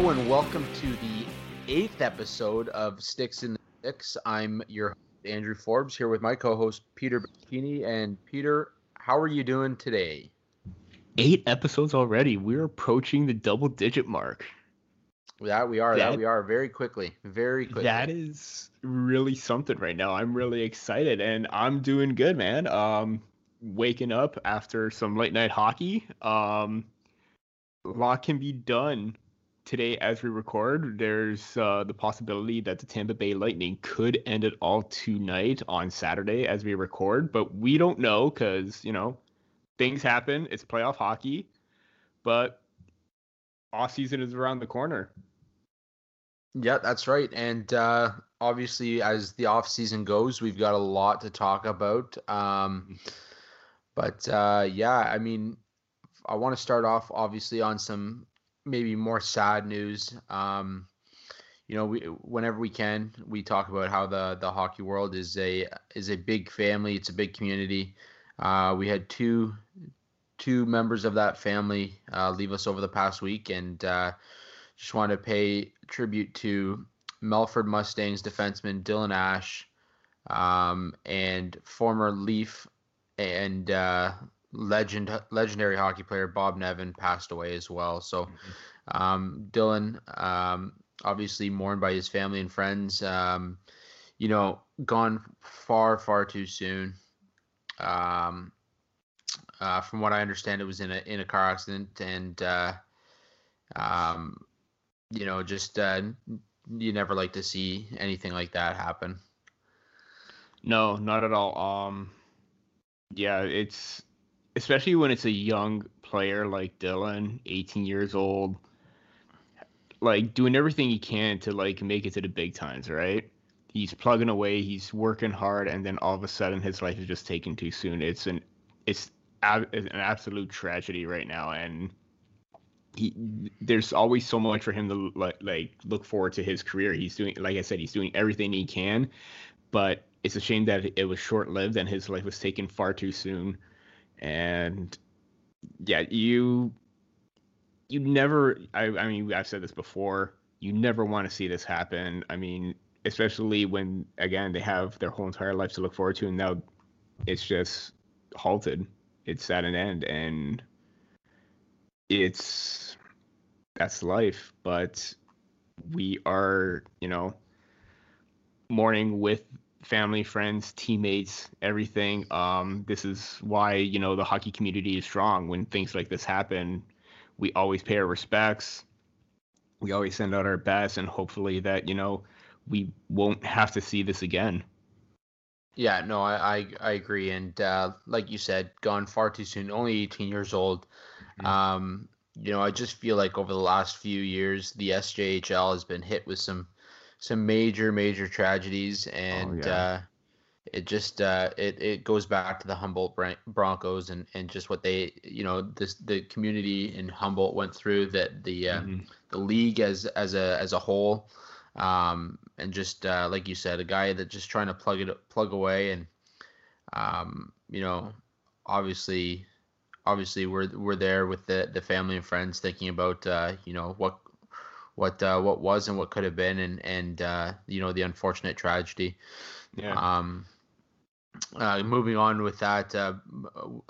Hello and welcome to the eighth episode of Sticks in the 6ix. I'm your host, Andrew Forbes here with my co-host Peter Bikini. And Peter, how are you doing today? Eight episodes already. We're approaching the double-digit mark. That we are. That, that we are very quickly. Very quickly. That is really something right now. I'm really excited, and I'm doing good, man. Um, waking up after some late night hockey. Um, a lot can be done today as we record. There's uh, the possibility that the Tampa Bay Lightning could end it all tonight on Saturday as we record, but we don't know because you know things happen. It's playoff hockey, but off season is around the corner. Yeah, that's right. And uh, obviously, as the off season goes, we've got a lot to talk about. Um, but uh, yeah, I mean, I want to start off obviously on some maybe more sad news. Um, you know, we whenever we can, we talk about how the the hockey world is a is a big family. It's a big community. Uh, we had two two members of that family uh, leave us over the past week, and uh, just want to pay tribute to Melfort Mustangs defenseman Dylan Ash um, and former Leaf and uh, legend legendary hockey player Bob Nevin passed away as well. So mm-hmm. um, Dylan, um, obviously mourned by his family and friends. Um, you know, gone far far too soon. Um, uh, from what I understand, it was in a in a car accident, and uh, um, you know, just uh, you never like to see anything like that happen. No, not at all. Um, yeah, it's especially when it's a young player like Dylan, 18 years old, like doing everything he can to like make it to the big times, right? He's plugging away, he's working hard, and then all of a sudden his life is just taken too soon. It's an it's an absolute tragedy right now, and he there's always so much for him to like like look forward to his career. He's doing like I said, he's doing everything he can, but it's a shame that it was short lived and his life was taken far too soon. And yeah, you you never I, I mean I've said this before, you never want to see this happen. I mean, especially when again they have their whole entire life to look forward to and now it's just halted. It's at an end and it's that's life, but we are, you know, mourning with family, friends, teammates, everything. Um, this is why you know the hockey community is strong. When things like this happen, we always pay our respects. We always send out our best, and hopefully that you know we won't have to see this again. Yeah, no, I I, I agree, and uh, like you said, gone far too soon. Only 18 years old. Mm-hmm. Um, you know, I just feel like over the last few years, the SJHL has been hit with some some major major tragedies, oh, and oh, yeah. uh, it just uh, it it goes back to the Humboldt Broncos and and just what they you know this the community in Humboldt went through that the uh, mm-hmm. the league as as a as a whole. Um, and just uh, like you said, a guy that just trying to plug it plug away, and um, you know, obviously obviously we're we're there with the the family and friends thinking about uh, you know what what uh, what was and what could have been and and uh, you know the unfortunate tragedy. Yeah. Um, uh, moving on with that, uh,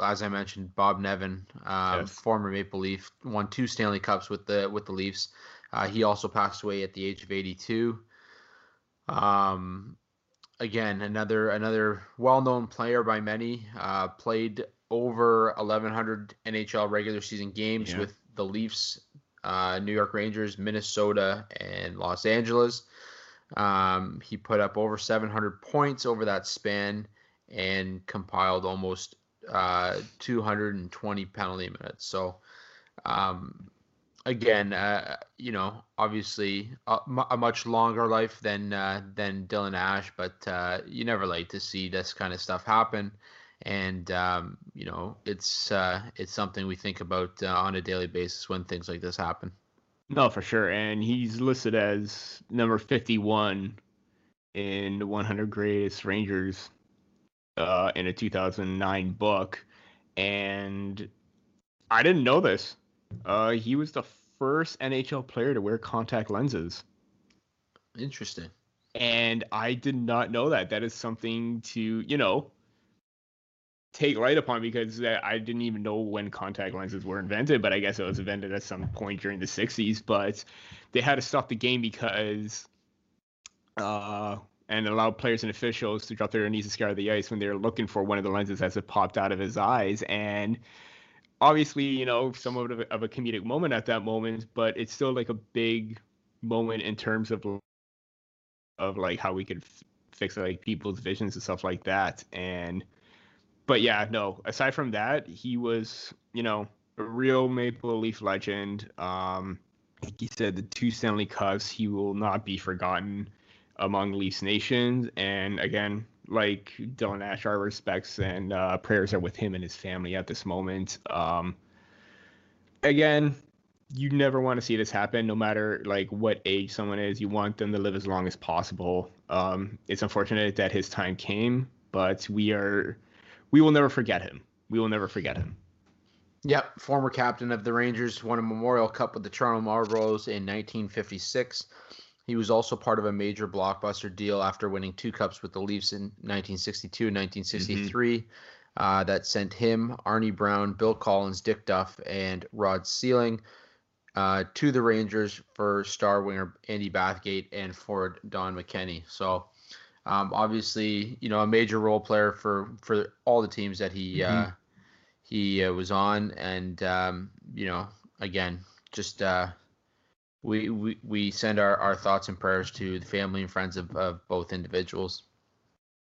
as I mentioned, Bob Nevin, um, yes. former Maple Leaf, won two Stanley Cups with the with the Leafs. Uh, he also passed away at the age of 82. Um, again, another another well-known player by many. Uh, played over 1,100 NHL regular season games yeah. with the Leafs, uh, New York Rangers, Minnesota, and Los Angeles. Um, he put up over 700 points over that span and compiled almost uh, 220 penalty minutes. So, um, again, uh, you know, obviously a, a, much longer life than uh, than Dylan Ash, but uh, you never like to see this kind of stuff happen and um, you know it's uh, it's something we think about uh, on a daily basis when things like this happen. No, for sure, and he's listed as number fifty-one in the 100 Greatest Rangers uh, in a 2009 book, and I didn't know this. Uh, he was the first NHL player to wear contact lenses. Interesting. And I did not know that. That is something to, you know, take light upon because I didn't even know when contact lenses were invented, but I guess it was invented at some point during the 60s. But they had to stop the game because, uh, and allowed players and officials to drop their knees and scour the ice when they were looking for one of the lenses as it popped out of his eyes. And obviously, you know, somewhat of a, of a comedic moment at that moment, but it's still like a big moment in terms of of like how we could f- fix like people's visions and stuff like that. And but yeah, no. Aside from that, he was, you know, a real Maple Leaf legend. Um, like he said, the two Stanley Cups, he will not be forgotten among Leafs nations. And again, like Dylan Ash, our respects and uh, prayers are with him and his family at this moment. Um, again, you never want to see this happen, no matter like what age someone is. You want them to live as long as possible. Um, it's unfortunate that his time came, but we are we will never forget him. We will never forget him. Yep, former captain of the Rangers, won a Memorial Cup with the Toronto Marlboros in 1956. He was also part of a major blockbuster deal after winning two cups with the Leafs in 1962 and 1963. Mm-hmm. Uh, that sent him, Arnie Brown, Bill Collins, Dick Duff, and Rod Seiling uh, to the Rangers for star winger Andy Bathgate and forward Don McKenney. So um, obviously, you know, a major role player for for all the teams that he uh, mm-hmm. uh, he uh, was on, and um, you know, again, just uh, we, we we send our, our thoughts and prayers to the family and friends of, of both individuals.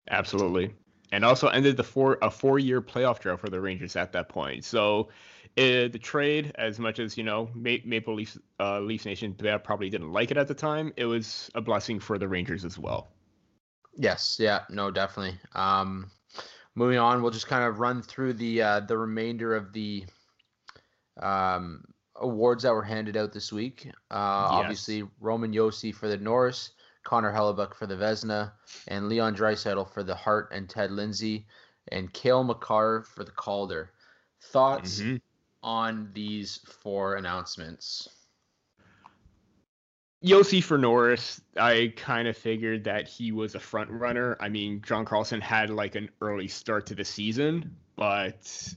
Absolutely, and also ended the four a four year playoff drought for the Rangers at that point. So. Uh, the trade, as much as you know, Maple Leafs, uh, Leafs Nation probably didn't like it at the time. It was a blessing for the Rangers as well. Yes, yeah, no, definitely. Um, moving on, we'll just kind of run through the uh, the remainder of the um, awards that were handed out this week. Uh, yes. Obviously, Roman Josi for the Norris, Connor Hellebuyck for the Vezina, and Leon Draisaitl for the Hart and Ted Lindsay, and Cale Makar for the Calder. Thoughts mm-hmm. on these four announcements? Josi for Norris, I kind of figured that he was a front runner. I mean, John Carlson had like an early start to the season, but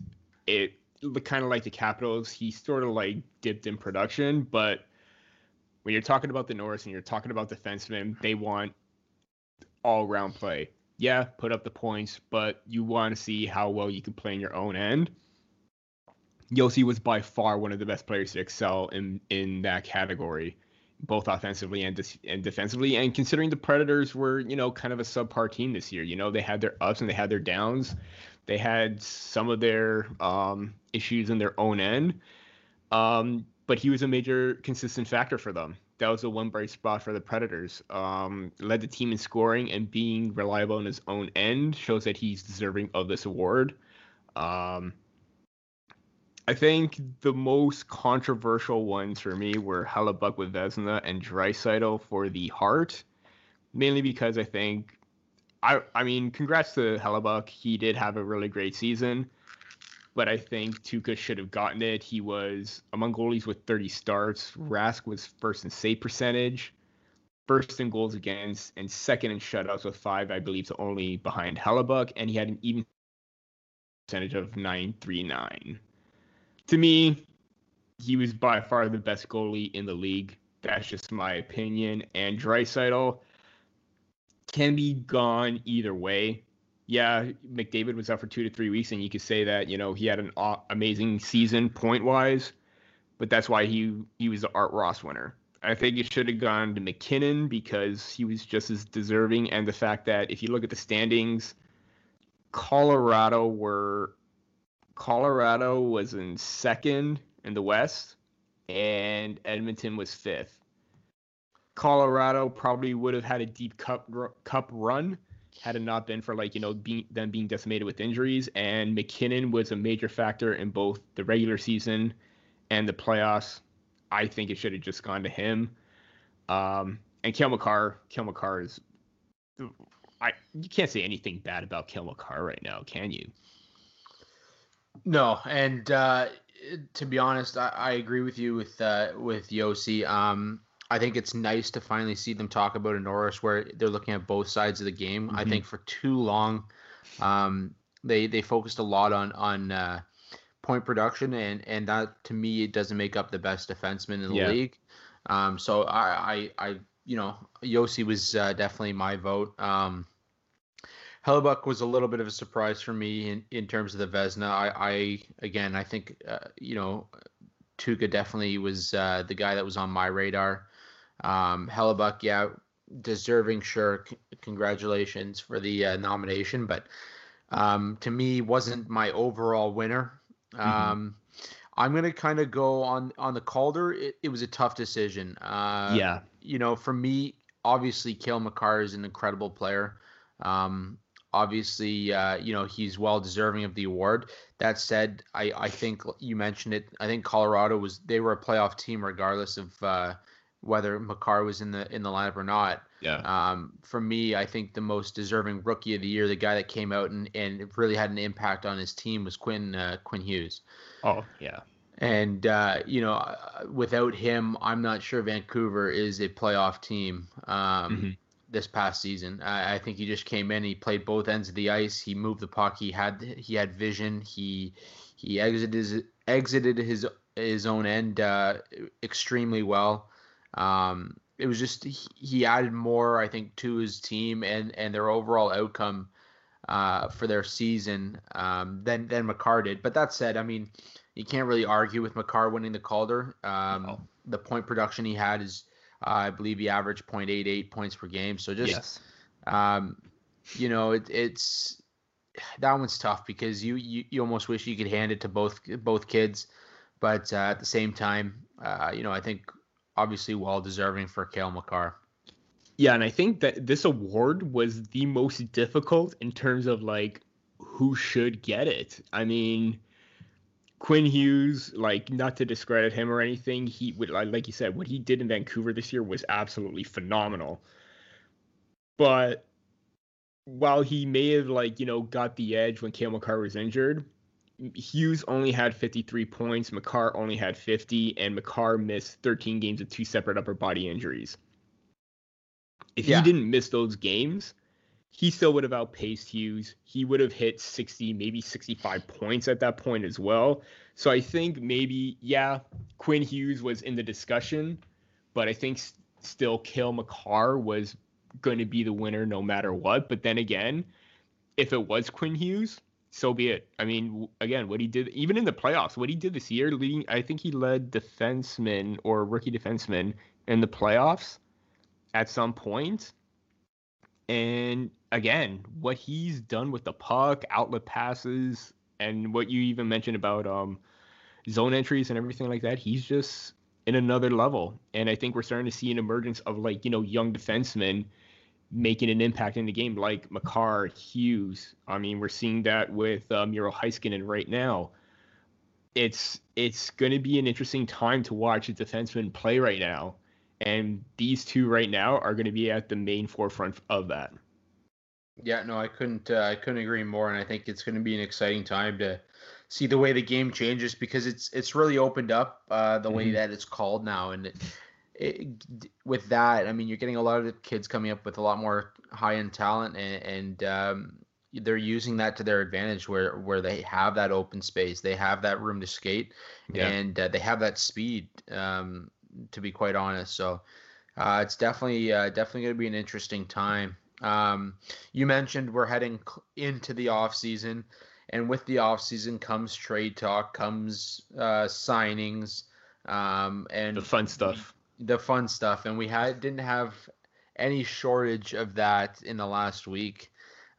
it looked kind of like the Capitals, he sort of like dipped in production. But when you're talking about the Norris and you're talking about defensemen, they want all round play. Yeah, put up the points, but you want to see how well you can play in your own end. Josi was by far one of the best players to excel in in that category both offensively and and defensively. And considering the Predators were, you know, kind of a subpar team this year, you know, they had their ups and they had their downs. They had some of their um, issues in their own end, um, but he was a major consistent factor for them. That was the one bright spot for the Predators. Um, led the team in scoring and being reliable in his own end shows that he's deserving of this award. Um, I think the most controversial ones for me were Hellebuyck with Vezina and Draisaitl for the Hart, mainly because I think, I I mean, congrats to Hellebuyck. He did have a really great season, but I think Tuukka should have gotten it. He was among goalies with 30 starts. Rask was first in save percentage, first in goals against, and second in shutouts with five, I believe, so only behind Hellebuyck, and he had an even percentage of 939 to me, he was by far the best goalie in the league. That's just my opinion. And Draisaitl can be gone either way. Yeah, McDavid was out for two to three weeks, and you could say that you know he had an amazing season point wise, but that's why he he was the Art Ross winner. I think it should have gone to MacKinnon because he was just as deserving, and the fact that if you look at the standings, Colorado were Colorado was in second in the West, and Edmonton was fifth. Colorado probably would have had a deep cup cup run had it not been for like you know being, them being decimated with injuries. And MacKinnon was a major factor in both the regular season and the playoffs. I think it should have just gone to him. Um, and Makar, Cale Makar is, I you can't say anything bad about Cale Makar right now, can you? No, and uh, to be honest, I, I agree with you with uh, with Josi. Um, I think it's nice to finally see them talk about a Norris where they're looking at both sides of the game. Mm-hmm. I think for too long, um, they they focused a lot on on uh, point production, and and that to me it doesn't make up the best defenseman in the yeah. league. Um, so I, I I you know Josi was uh, definitely my vote. Um, Hellebuyck was a little bit of a surprise for me in, in terms of the Vezina. I, I again, I think uh, you know, Tuukka definitely was uh, the guy that was on my radar. Um, Hellebuyck, yeah, deserving, sure. C- congratulations for the uh, nomination, but um, to me, wasn't my overall winner. Mm-hmm. Um, I'm gonna kind of go on on the Calder. It, it was a tough decision. Uh, yeah, you know, for me, obviously, Cale Makar is an incredible player. Um, obviously, uh, you know, he's well deserving of the award. That said, I, I think you mentioned it. I think Colorado was they were a playoff team regardless of uh, whether Makar was in the in the lineup or not. Yeah. Um, for me, I think the most deserving rookie of the year, the guy that came out and, and really had an impact on his team was Quinn uh, Quinn Hughes. Oh yeah. And uh, you know, uh, without him, I'm not sure Vancouver is a playoff team. Um, mm-hmm this past season. I, I, think he just came in. He played both ends of the ice. He moved the puck. He had he had vision. He he exited his exited his his own end uh, extremely well. Um, it was just he, he, added more, I think, to his team and and their overall outcome uh, for their season um, than than Makar did. But that said, I mean, you can't really argue with Makar winning the Calder. Um, no. The point production he had is I believe he averaged 0.88 points per game. So just, yes. um, you know, it, it's that one's tough because you, you you almost wish you could hand it to both both kids, but uh, at the same time, uh, you know, I think obviously well deserving for Cale Makar. Yeah, and I think that this award was the most difficult in terms of like who should get it. I mean, Quinn Hughes, like not to discredit him or anything, he would like you said, what he did in Vancouver this year was absolutely phenomenal. But while he may have like you know got the edge when Cale Makar was injured, Hughes only had 53 points, Makar only had 50, and Makar missed 13 games of two separate upper body injuries. If yeah. he didn't miss those games, he still would have outpaced Hughes. He would have hit 60, maybe 65 points at that point as well. So I think maybe, yeah, Quinn Hughes was in the discussion, but I think still Cale Makar was going to be the winner no matter what. But then again, if it was Quinn Hughes, so be it. I mean, again, what he did, even in the playoffs, what he did this year, leading, I think he led defenseman or rookie defenseman in the playoffs at some point. And again, what he's done with the puck, outlet passes, and what you even mentioned about um, zone entries and everything like that, he's just in another level. And I think we're starting to see an emergence of like, you know, young defensemen making an impact in the game, like Makar, Hughes. I mean, we're seeing that with um, Miro Heiskanen right now. It's it's going to be an interesting time to watch a defenseman play right now, and these two right now are going to be at the main forefront of that. Yeah, no, I couldn't. Uh, I couldn't agree more, and I think it's going to be an exciting time to see the way the game changes because it's it's really opened up uh, the mm-hmm. way that it's called now, and it, it, with that, I mean, you're getting a lot of kids coming up with a lot more high end talent, and, and um, they're using that to their advantage, where where they have that open space, they have that room to skate, yeah. and uh, they have that speed. Um, to be quite honest, so uh, it's definitely uh, definitely going to be an interesting time. Um, you mentioned we're heading into the off season, and with the off season comes trade talk, comes uh, signings, um, and the fun stuff. The fun stuff, and we had didn't have any shortage of that in the last week.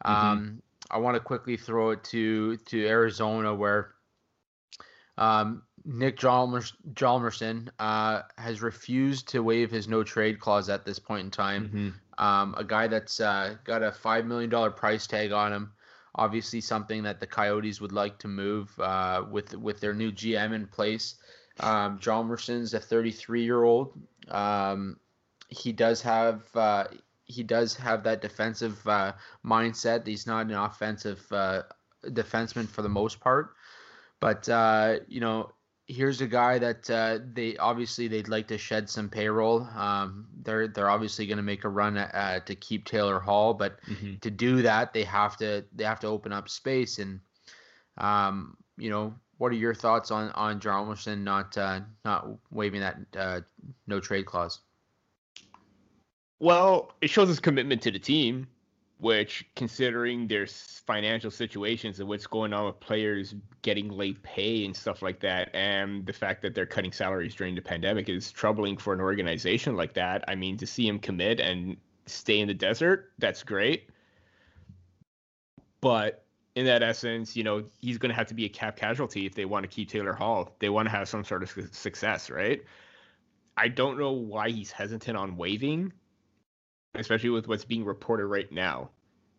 Mm-hmm. Um, I want to quickly throw it to to Arizona, where um, Nick Hjalmarsson uh, has refused to waive his no trade clause at this point in time. Mm-hmm. Um, a guy that's uh, got a five million dollar price tag on him. Obviously, something that the Coyotes would like to move uh, with with their new GM in place. Um, Hjalmarsson's a 33 year old. Um, he does have uh, he does have that defensive uh, mindset. He's not an offensive uh, defenseman for the most part, but uh, you know here's a guy that uh, they obviously they'd like to shed some payroll. Um, they're they're obviously going to make a run uh, to keep Taylor Hall, but mm-hmm. to do that they have to they have to open up space. And um, you know, what are your thoughts on on Hjalmarsson not uh, not waiving that uh, no trade clause? Well, it shows his commitment to the team which considering their financial situations and what's going on with players getting late pay and stuff like that and the fact that they're cutting salaries during the pandemic is troubling for an organization like that. I mean to see him commit and stay in the desert that's great. But in that essence you know he's going to have to be a cap casualty if they want to keep taylor hall. They want to have some sort of success right? I don't know why he's hesitant on waiving especially with what's being reported right now.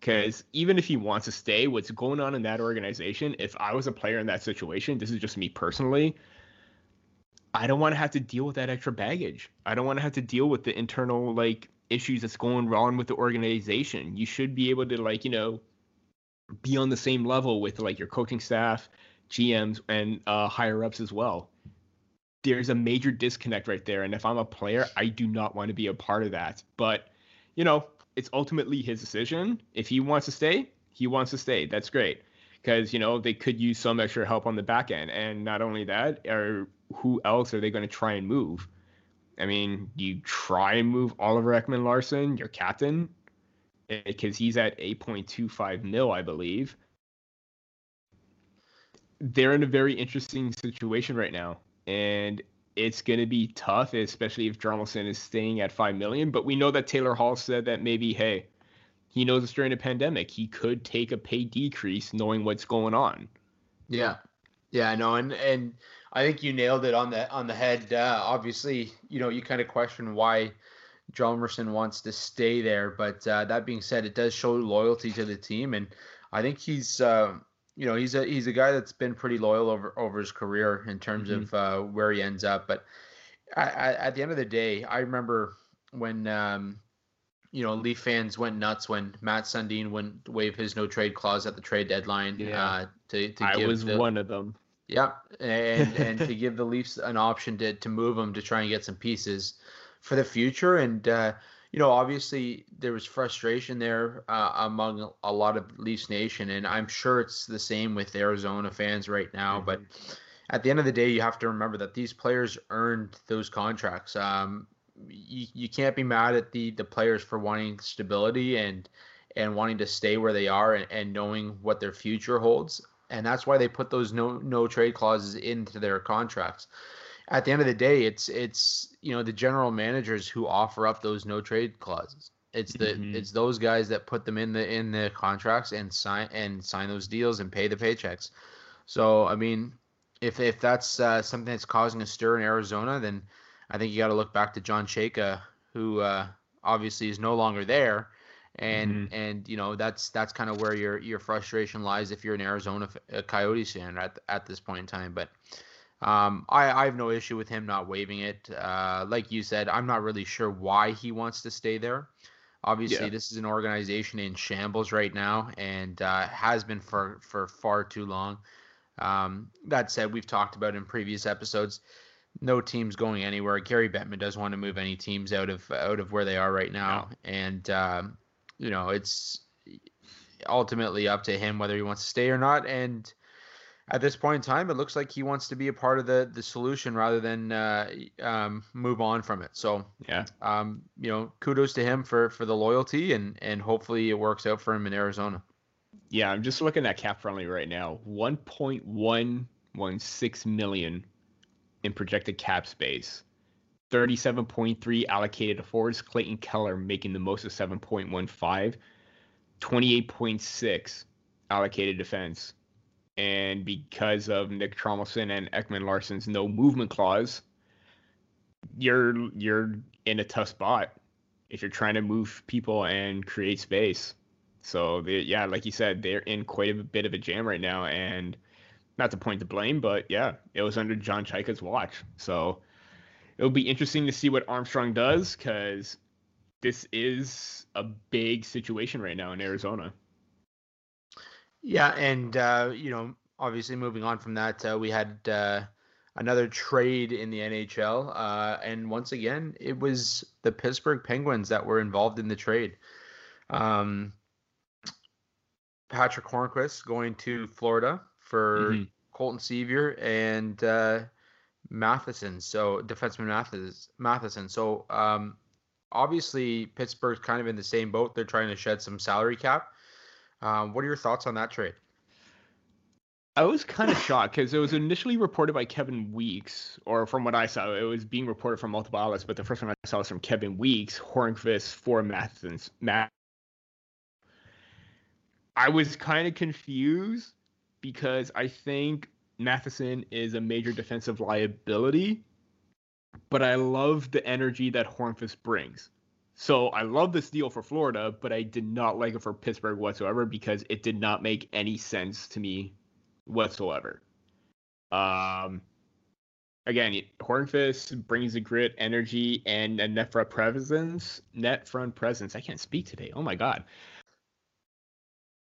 Because even if he wants to stay, what's going on in that organization, if I was a player in that situation, this is just me personally, I don't want to have to deal with that extra baggage. I don't want to have to deal with the internal like issues that's going wrong with the organization. You should be able to like, you know, be on the same level with like your coaching staff, GMs, and uh, higher ups as well. There's a major disconnect right there. And if I'm a player, I do not want to be a part of that. But you know, it's ultimately his decision. If he wants to stay, he wants to stay. That's great. Because, you know, they could use some extra help on the back end. And not only that, or who else are they going to try and move? I mean, you try and move Oliver Ekman Larsson, your captain, eh, because he's at 8.25 mil, I believe. They're in a very interesting situation right now. And it's going to be tough, especially if Hjalmarsson is staying at five million. But we know that Taylor Hall said that maybe, hey, he knows it's during a pandemic. He could take a pay decrease, knowing what's going on. Yeah, yeah, I know, and and I think you nailed it on the on the head. Uh, obviously, you know, you kind of question why Hjalmarsson wants to stay there, but uh, that being said, it does show loyalty to the team, and I think he's. Uh, you know he's a he's a guy that's been pretty loyal over over his career in terms mm-hmm. of uh, where he ends up. But I, I, at the end of the day, I remember when um, you know Leaf fans went nuts when Mats Sundin wouldn't waive his no trade clause at the trade deadline. Yeah. Uh, to, to I was the, one of them. Yep, and and to give the Leafs an option to to move him to try and get some pieces for the future and. Uh, you know, obviously there was frustration there uh, among a lot of Leafs Nation, and I'm sure it's the same with Arizona fans right now. Mm-hmm. But at the end of the day, you have to remember that these players earned those contracts. Um, you, you can't be mad at the the players for wanting stability and and wanting to stay where they are and, and knowing what their future holds. And that's why they put those no no trade clauses into their contracts at the end of the day, it's it's you know the general managers who offer up those no trade clauses. It's the mm-hmm. it's those guys that put them in the in the contracts and sign and sign those deals and pay the paychecks. So I mean, if if that's uh, something that's causing a stir in Arizona, then I think you got to look back to John Chayka, who uh, obviously is no longer there, and mm-hmm. and you know that's that's kind of where your your frustration lies if you're an Arizona Coyotes fan at at this point in time. But um, I, I have no issue with him not waiving it. Uh, like you said, I'm not really sure why he wants to stay there. Obviously, yeah. this is an organization in shambles right now and uh, has been for, for far too long. Um, that said, we've talked about in previous episodes, no teams going anywhere. Gary Bettman doesn't want to move any teams out of out of where they are right now, and um, you know it's ultimately up to him whether he wants to stay or not. And at this point in time, it looks like he wants to be a part of the the solution rather than uh, um, move on from it. So yeah, um, you know, kudos to him for for the loyalty and and hopefully it works out for him in Arizona. Yeah, I'm just looking at cap friendly right now. 1.116 million in projected cap space. 37.3 allocated to forwards. Clayton Keller making the most of 7.15. 28.6 allocated defense and because of Nick Hjalmarsson and Ekman Larsson's no movement clause, you're you're in a tough spot if you're trying to move people and create space. So they, yeah, like you said, they're in quite a bit of a jam right now, and not to point the blame, but yeah, it was under John Chayka's watch. So it'll be interesting to see what Armstrong does because this is a big situation right now in Arizona. Yeah, and uh, you know, obviously moving on from that, uh, we had uh, another trade in the NHL. Uh, and once again, it was the Pittsburgh Penguins that were involved in the trade. Um, Patric Hornqvist going to Florida for mm-hmm. Colton Sceviour and uh, Matheson. So defenseman Matheson. Matheson. So um, obviously Pittsburgh's kind of in the same boat. They're trying to shed some salary cap. Um, what are your thoughts on that trade? I was kind of shocked because it was initially reported by Kevin Weeks, or from what I saw, it was being reported from multiple outlets. But the first one I saw was from Kevin Weeks, Hornqvist for Matheson's. I was kind of confused because I think Matheson is a major defensive liability, but I love the energy that Hornqvist brings. So I love this deal for Florida, but I did not like it for Pittsburgh whatsoever because it did not make any sense to me whatsoever. Um, again, Hornqvist brings the grit, energy, and a net front presence. Net front presence. I can't speak today. Oh my god.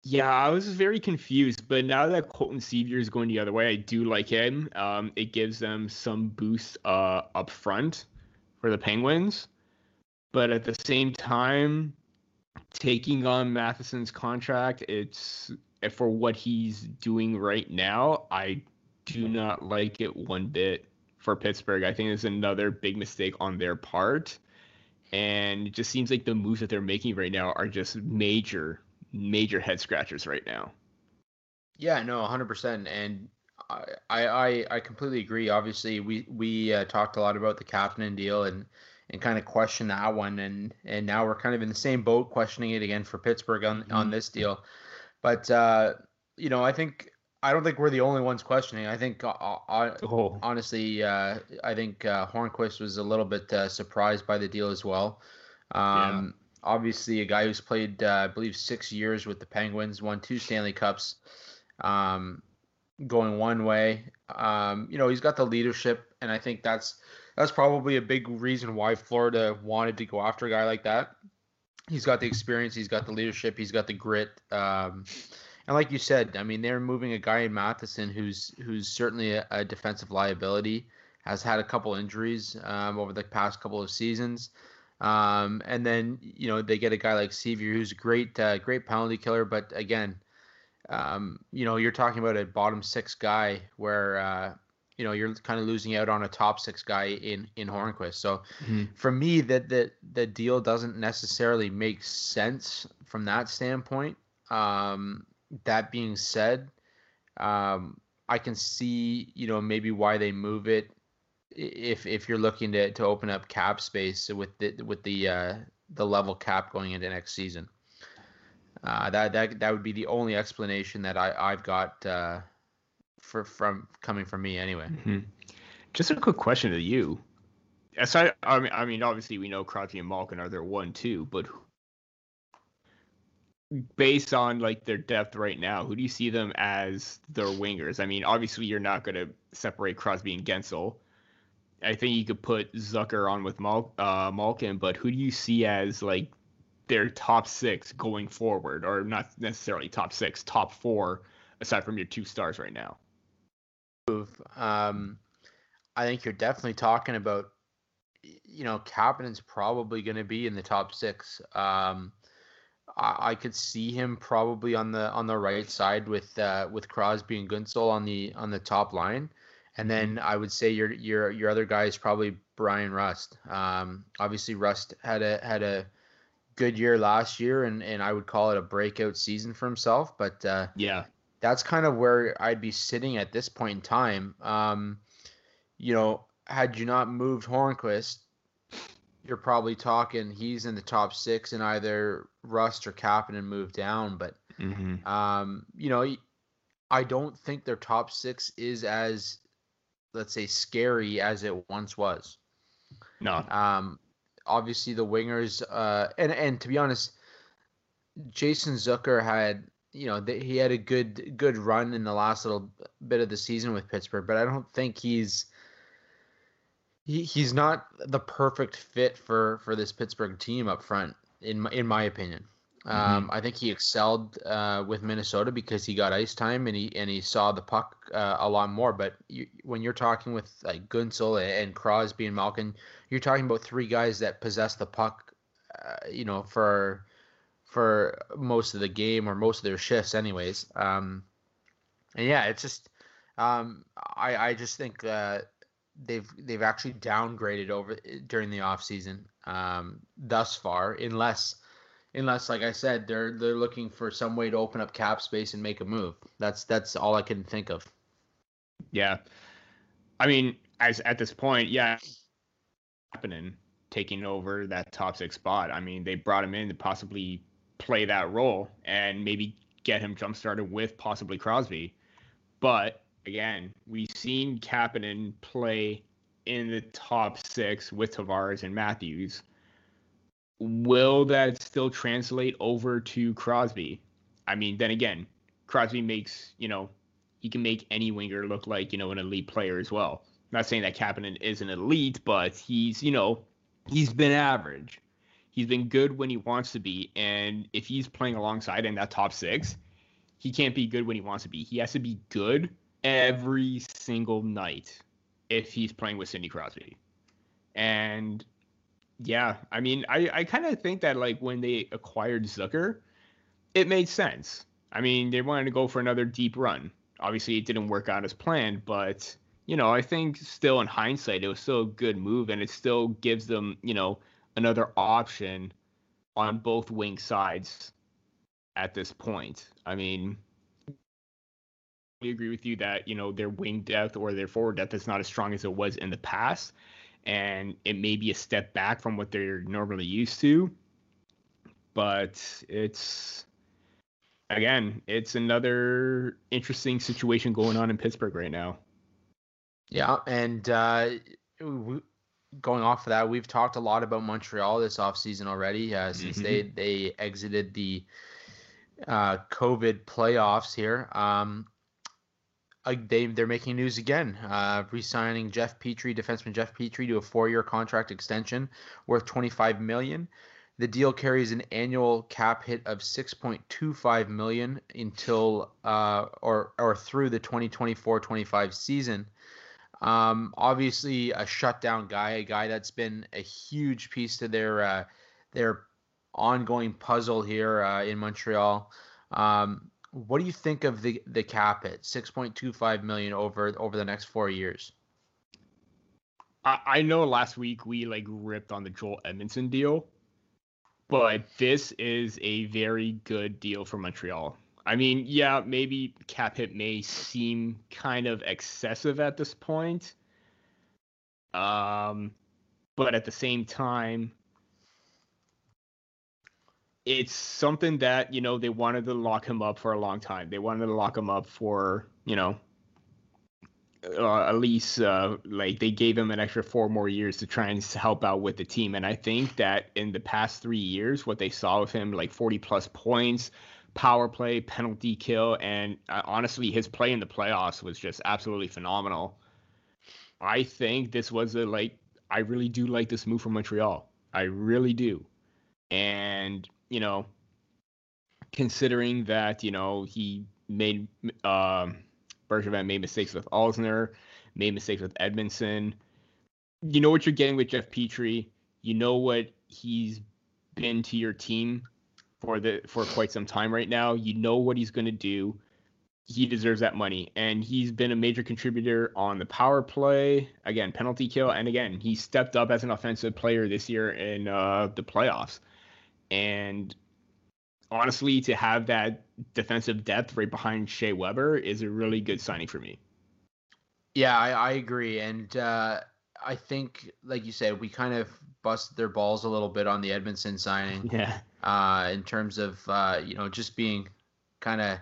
Yeah, I was very confused, but now that Colton Sceviour is going the other way, I do like him. Um, it gives them some boost uh, up front for the Penguins, but at the same time, taking on Matheson's contract, it's for what he's doing right now. I do not like it one bit for Pittsburgh. I think it's another big mistake on their part, and it just seems like the moves that they're making right now are just major major head scratchers right now. Yeah, no, 100%. And I, I, I completely agree. Obviously, we we uh, talked a lot about the captain deal and and kind of question that one, and and now we're kind of in the same boat, questioning it again for Pittsburgh on mm-hmm. on this deal. But uh, you know, I think I don't think we're the only ones questioning. I think uh, uh oh. honestly, uh, I think uh, Hornqvist was a little bit uh, surprised by the deal as well. Um, yeah obviously a guy who's played, uh, I believe, six years with the Penguins, won two Stanley Cups, um, going one way. Um, you know, he's got the leadership, and I think that's that's probably a big reason why Florida wanted to go after a guy like that. He's got the experience, he's got the leadership, he's got the grit. Um, and like you said, I mean, they're moving a guy in Matheson who's who's certainly a, a defensive liability, has had a couple injuries um, over the past couple of seasons. Um, and then you know they get a guy like Sceviour who's a great, uh, great penalty killer. But again, um, you know you're talking about a bottom six guy where uh, you know you're kind of losing out on a top six guy in in Hornqvist. So mm-hmm. for me, that that the deal doesn't necessarily make sense from that standpoint. Um, that being said, um, I can see you know maybe why they move it if if you're looking to, to open up cap space with the with the uh, the level cap going into next season. Uh, that that that would be the only explanation that I I've got uh, for from coming from me anyway. Mm-hmm. Just a quick question to you. Aside, I mean, I mean, obviously we know Crosby and Malkin are their one two, but based on like their depth right now, who do you see them as their wingers? I mean, obviously you're not going to separate Crosby and Guentzel. I think you could put Zucker on with Mal- uh, Malkin, but who do you see as like their top six going forward, or not necessarily top six, top four, aside from your two stars right now? Um, I think you're definitely talking about, you know, Kapanen's probably going to be in the top six. Um, I, I, could see him probably on the on the right side with uh, with Crosby and Guentzel on the on the top line. And then mm-hmm. I would say your your your other guy is probably Bryan Rust. Um, obviously Rust had a had a good year last year, and and I would call it a breakout season for himself. But uh, yeah, that's kind of where I'd be sitting at this point in time. Um, you know, had you not moved Hornqvist, you're probably talking he's in the top six, and either Rust or Kapanen moved down. But mm-hmm. um, you know, I don't think their top six is as let's say scary as it once was. No. Um, obviously the wingers, uh, and and to be honest, Jason Zucker had you know he had a good good run in the last little bit of the season with Pittsburgh, but I don't think he's he, he's not the perfect fit for for this Pittsburgh team up front in my, in my opinion. Um, mm-hmm. I think he excelled uh, with Minnesota because he got ice time and he and he saw the puck uh, a lot more. But you, when you're talking with like Guentzel and Crosby and Malkin, you're talking about three guys that possess the puck, uh, you know, for for most of the game or most of their shifts, anyways. Um, and yeah, it's just um, I I just think that they've they've actually downgraded over during the off season um, thus far, unless unless like I said they're they're looking for some way to open up cap space and make a move. That's that's all I can think of. Yeah, I mean, as at this point, yeah, happening taking over that top six spot. I mean, they brought him in to possibly play that role and maybe get him jump started with possibly Crosby. But again, we've seen Kapanen play in the top six with Tavares and Matthews. Will that still translate over to Crosby? I mean, then again, Crosby makes, you know, he can make any winger look like, you know, an elite player as well. I'm not saying that Kapanen is an elite, but he's, you know, he's been average. He's been good when he wants to be. And if he's playing alongside in that top six, he can't be good when he wants to be. He has to be good every single night if he's playing with Sidney Crosby. And yeah, I mean, I, I kind of think that like when they acquired Zucker, it made sense. I mean, they wanted to go for another deep run. Obviously, it didn't work out as planned, but you know, I think still in hindsight, it was still a good move, and it still gives them, you know, another option on both wing sides at this point. I mean, I agree with you that you know their wing depth or their forward depth is not as strong as it was in the past, and it may be a step back from what they're normally used to. But it's again, it's another interesting situation going on in Pittsburgh right now. Yeah, and uh, going off of that, we've talked a lot about Montreal this offseason already uh, since mm-hmm. they they exited the uh, COVID playoffs here. Um, they they're making news again, uh, re-signing Jeff Petry, defenseman Jeff Petry, to a four-year contract extension worth 25 million. The deal carries an annual cap hit of 6.25 million until uh, or or through the 2024-25 season. Um, obviously, a shutdown guy, a guy that's been a huge piece to their uh, their ongoing puzzle here uh, in Montreal. Um, what do you think of the the cap at 6.25 million over over the next four years? I, I know last week we like ripped on the Joel Edmundson deal, but this is a very good deal for Montreal. I mean, yeah, maybe cap hit may seem kind of excessive at this point. Um, but at the same time, it's something that you know they wanted to lock him up for a long time. They wanted to lock him up for you know uh, at least uh, like they gave him an extra four more years to try and help out with the team. And I think that in the past three years, what they saw of him, like 40 plus points, power play, penalty kill, and uh, honestly, his play in the playoffs was just absolutely phenomenal. I think this was a like I really do like this move from Montreal. I really do. And you know, considering that you know he made uh, Bergevin made mistakes with Alzner, made mistakes with Edmundson. You know what you're getting with Jeff Petry. You know what he's been to your team for the for quite some time right now. You know what he's going to do. He deserves that money, and he's been a major contributor on the power play. Again, penalty kill, and again, he stepped up as an offensive player this year in uh, the playoffs. And honestly, to have that defensive depth right behind Shea Weber is a really good signing for me. Yeah, I, I agree. And uh, I think, like you said, we kind of busted their balls a little bit on the Edmundson signing. Yeah. Uh, in terms of, uh, you know, just being kind of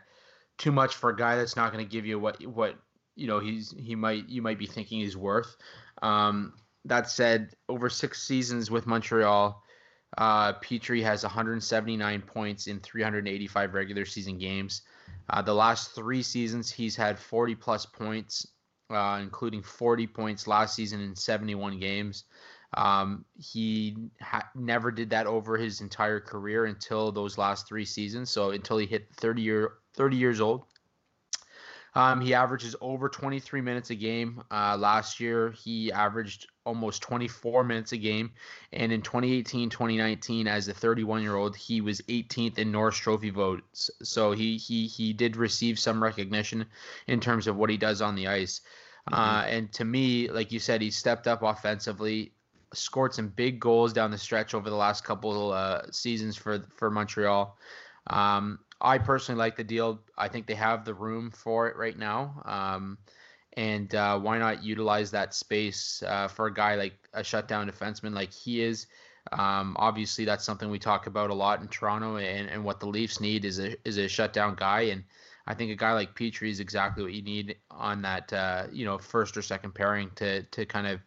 too much for a guy that's not going to give you what, what, you know, he's, he might, you might be thinking he's worth. Um, that said, over six seasons with Montreal, uh, Petry has 179 points in 385 regular season games. Uh, the last three seasons, he's had 40 plus points, uh, including 40 points last season in 71 games. Um, he ha- never did that over his entire career until those last three seasons. So until he hit 30 year 30 years old. Um, he averages over 23 minutes a game. Uh, last year, he averaged almost 24 minutes a game. And in 2018 2019, as a 31 year old, he was 18th in Norris Trophy votes. So he, he, he did receive some recognition in terms of what he does on the ice. Mm-hmm. Uh, and to me, like you said, he stepped up offensively, scored some big goals down the stretch over the last couple uh, seasons for for Montreal. Um, I personally like the deal. I think they have the room for it right now. Um, and uh, why not utilize that space uh, for a guy like a shutdown defenseman like he is? Um, obviously, that's something we talk about a lot in Toronto, and, and what the Leafs need is a is a shutdown guy. And I think a guy like Petry is exactly what you need on that uh, you know first or second pairing to to kind of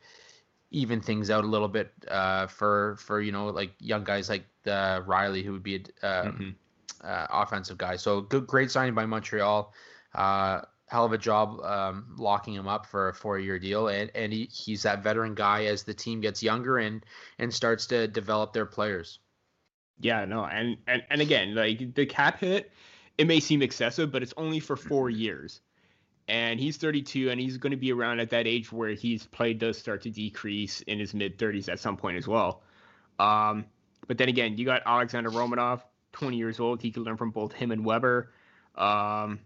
even things out a little bit uh, for for you know like young guys like uh, Rielly who would be a, um, mm-hmm uh, offensive guy. So good, great signing by Montreal. Uh, hell of a job um, locking him up for a four-year deal, and and he, he's that veteran guy as the team gets younger and and starts to develop their players. Yeah, no, and and and again, like the cap hit, it may seem excessive, but it's only for four years. And he's 32, and he's going to be around at that age where his play does start to decrease in his mid 30s at some point as well. Um, but then again, you got Alexander Romanov, 20 years old. He could learn from both him and Weber. Um,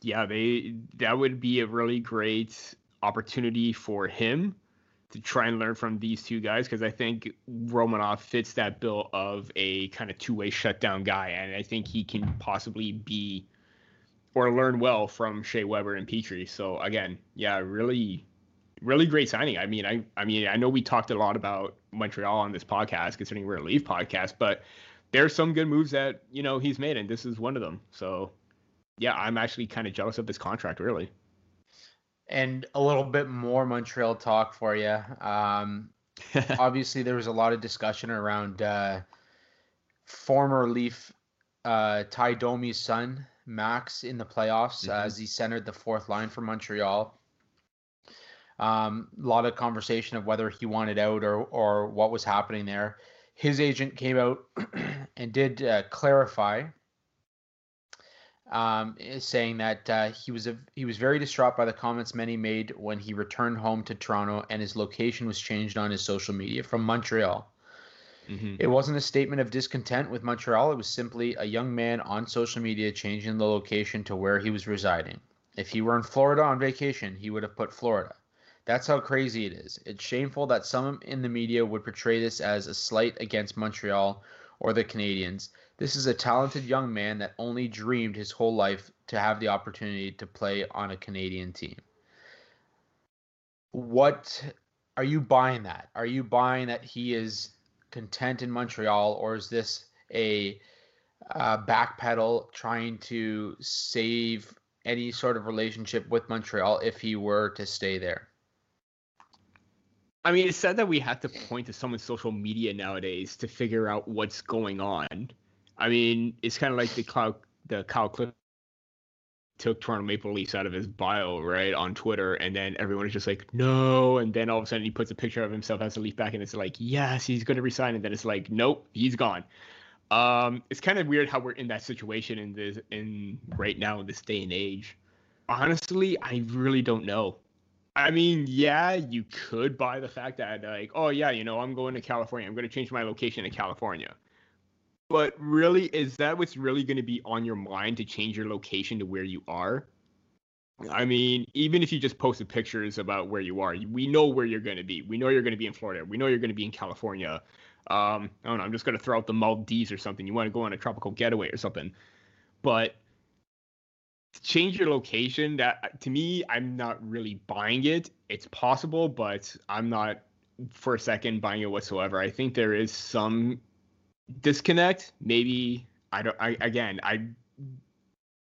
yeah, they that would be a really great opportunity for him to try and learn from these two guys because I think Romanov fits that bill of a kind of two-way shutdown guy, and I think he can possibly be or learn well from Shea Weber and Petry. So again, yeah, really, really great signing. I mean, I I mean, I know we talked a lot about Montreal on this podcast, considering we're a Leaf podcast, but there's some good moves that you know he's made, and this is one of them. So, yeah, I'm actually kind of jealous of this contract, really. And a little bit more Montreal talk for you. Um, obviously, there was a lot of discussion around uh, former Leaf uh, Ty Domi's son Max in the playoffs mm-hmm. as he centered the fourth line for Montreal. Um, a lot of conversation of whether he wanted out or or what was happening there his agent came out and did uh, clarify, um, saying that uh, he was a, he was very distraught by the comments many made when he returned home to Toronto, and his location was changed on his social media from Montreal. Mm-hmm. It wasn't a statement of discontent with Montreal. It was simply a young man on social media changing the location to where he was residing. If he were in Florida on vacation, he would have put Florida. That's how crazy it is. It's shameful that some in the media would portray this as a slight against Montreal or the Canadiens. This is a talented young man that only dreamed his whole life to have the opportunity to play on a Canadian team. What are you buying that? Are you buying that he is content in Montreal or is this a uh, backpedal trying to save any sort of relationship with Montreal if he were to stay there? I mean, it's said that we have to point to someone's social media nowadays to figure out what's going on. I mean, it's kind of like the Kyle, the Kyle took Toronto Maple Leafs out of his bio, right, on Twitter, and then everyone is just like, no, and then all of a sudden he puts a picture of himself as a Leaf back, and it's like, yes, he's going to resign, and then it's like, nope, he's gone. Um, it's kind of weird how we're in that situation in this in right now in this day and age. Honestly, I really don't know. I mean, yeah, you could buy the fact that like, oh yeah, you know, I'm going to California. I'm going to change my location to California. But really, is that what's really going to be on your mind to change your location to where you are? I mean, even if you just posted pictures about where you are, we know where you're going to be. We know you're going to be in Florida. We know you're going to be in California. Um, I don't know. I'm just going to throw out the Maldives or something. You want to go on a tropical getaway or something. But change your location that to me i'm not really buying it it's possible but i'm not for a second buying it whatsoever i think there is some disconnect maybe i don't i again i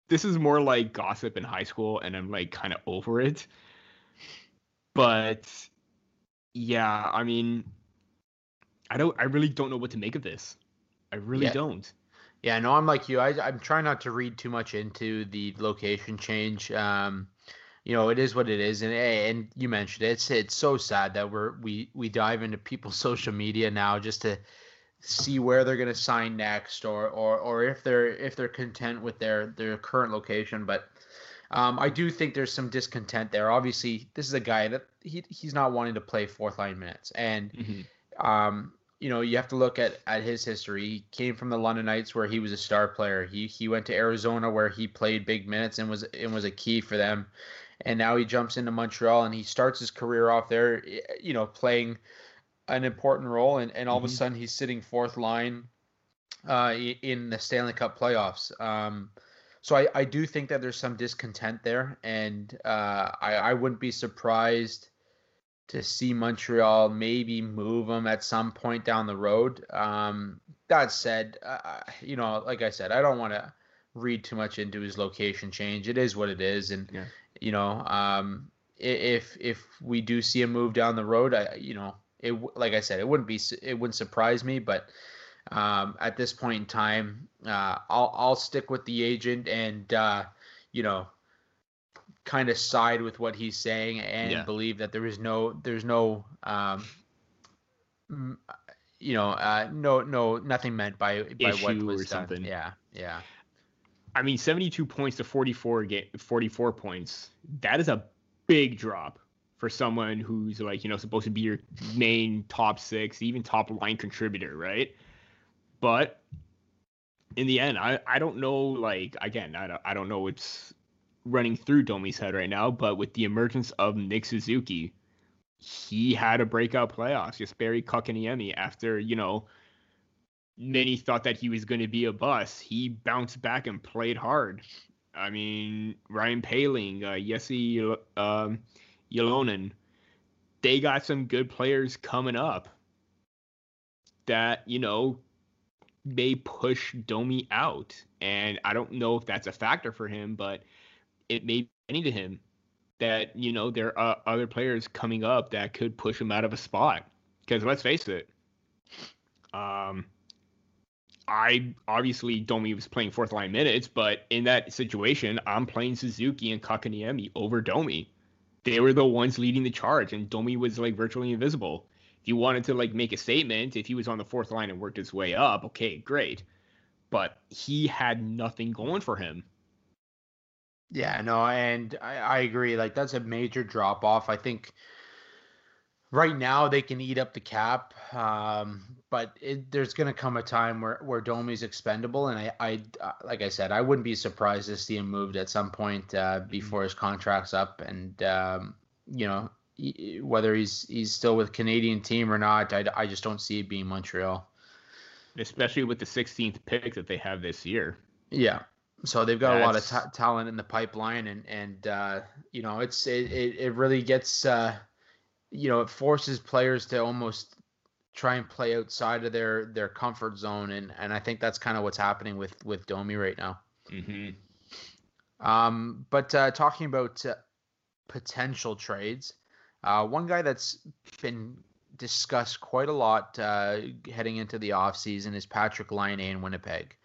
this is more like gossip in high school and i'm like kind of over it but yeah i mean i don't i really don't know what to make of this i really yeah. don't yeah, no, I'm like you. I, I'm trying not to read too much into the location change. Um, you know, it is what it is, and and you mentioned it. It's it's so sad that we're we we dive into people's social media now just to see where they're going to sign next, or or or if they're if they're content with their their current location. But um, I do think there's some discontent there. Obviously, this is a guy that he he's not wanting to play fourth line minutes, and mm-hmm. um, you know, you have to look at, at his history. He came from the London Knights where he was a star player. He he went to Arizona where he played big minutes and was and was a key for them. And now he jumps into Montreal and he starts his career off there, you know, playing an important role. And, and all mm-hmm. of a mm-hmm. sudden he's sitting fourth line uh, in the Stanley Cup playoffs. Um, so I, I do think that there's some discontent there, and uh, I, I wouldn't be surprised to see Montreal maybe move him at some point down the road. Um, that said, uh, you know, like I said, I don't want to read too much into his location change. It is what it is, and yeah. you know, um, if if we do see a move down the road, I you know, it like I said, it wouldn't be it wouldn't surprise me, but um, at this point in time, uh, I'll I'll stick with the agent and uh, you know kind of side with what he's saying and yeah. believe that there is no there's no um you know uh no no nothing meant by by Issue what was done. something yeah yeah i mean 72 points to 44 ga- 44 points that is a big drop for someone who's like you know supposed to be your main top six even top line contributor right but in the end i i don't know like again i don't, I don't know what's running through Domi's head right now, but with the emergence of Nick Suzuki, he had a breakout playoffs. Jesperi Kotkaniemi after, you know, many thought that he was going to be a bust. He bounced back and played hard. I mean, Ryan Poehling, uh, Jesse um, Ylonen, they got some good players coming up that, you know, may push Domi out. And I don't know if that's a factor for him, but – it may be any to him that you know there are other players coming up that could push him out of a spot. Because let's face it, um, I obviously Domi was playing fourth line minutes, but in that situation, I'm playing Suzuki and Kotkaniemi over Domi. They were the ones leading the charge, and Domi was like virtually invisible. If you wanted to like make a statement, if he was on the fourth line and worked his way up, okay, great. But he had nothing going for him. Yeah, no, and I, I agree. Like that's a major drop off. I think right now they can eat up the cap, um, but it, there's going to come a time where where Domi's expendable, and I, I, uh, like I said, I wouldn't be surprised to see him moved at some point uh, mm-hmm. before his contract's up, and um, you know whether he's he's still with Canadian team or not, I, I just don't see it being Montreal, especially with the 16th pick that they have this year. Yeah, so they've got That's... a lot of ta- talent in the pipeline, and and uh, you know it's it, it, it really gets uh, you know it forces players to almost try and play outside of their their comfort zone, and and I think that's kind of what's happening with with Domi right now. Mm-hmm. Um, but uh, talking about uh, potential trades, uh, one guy that's been discussed quite a lot uh, heading into the offseason is Patrik Laine in Winnipeg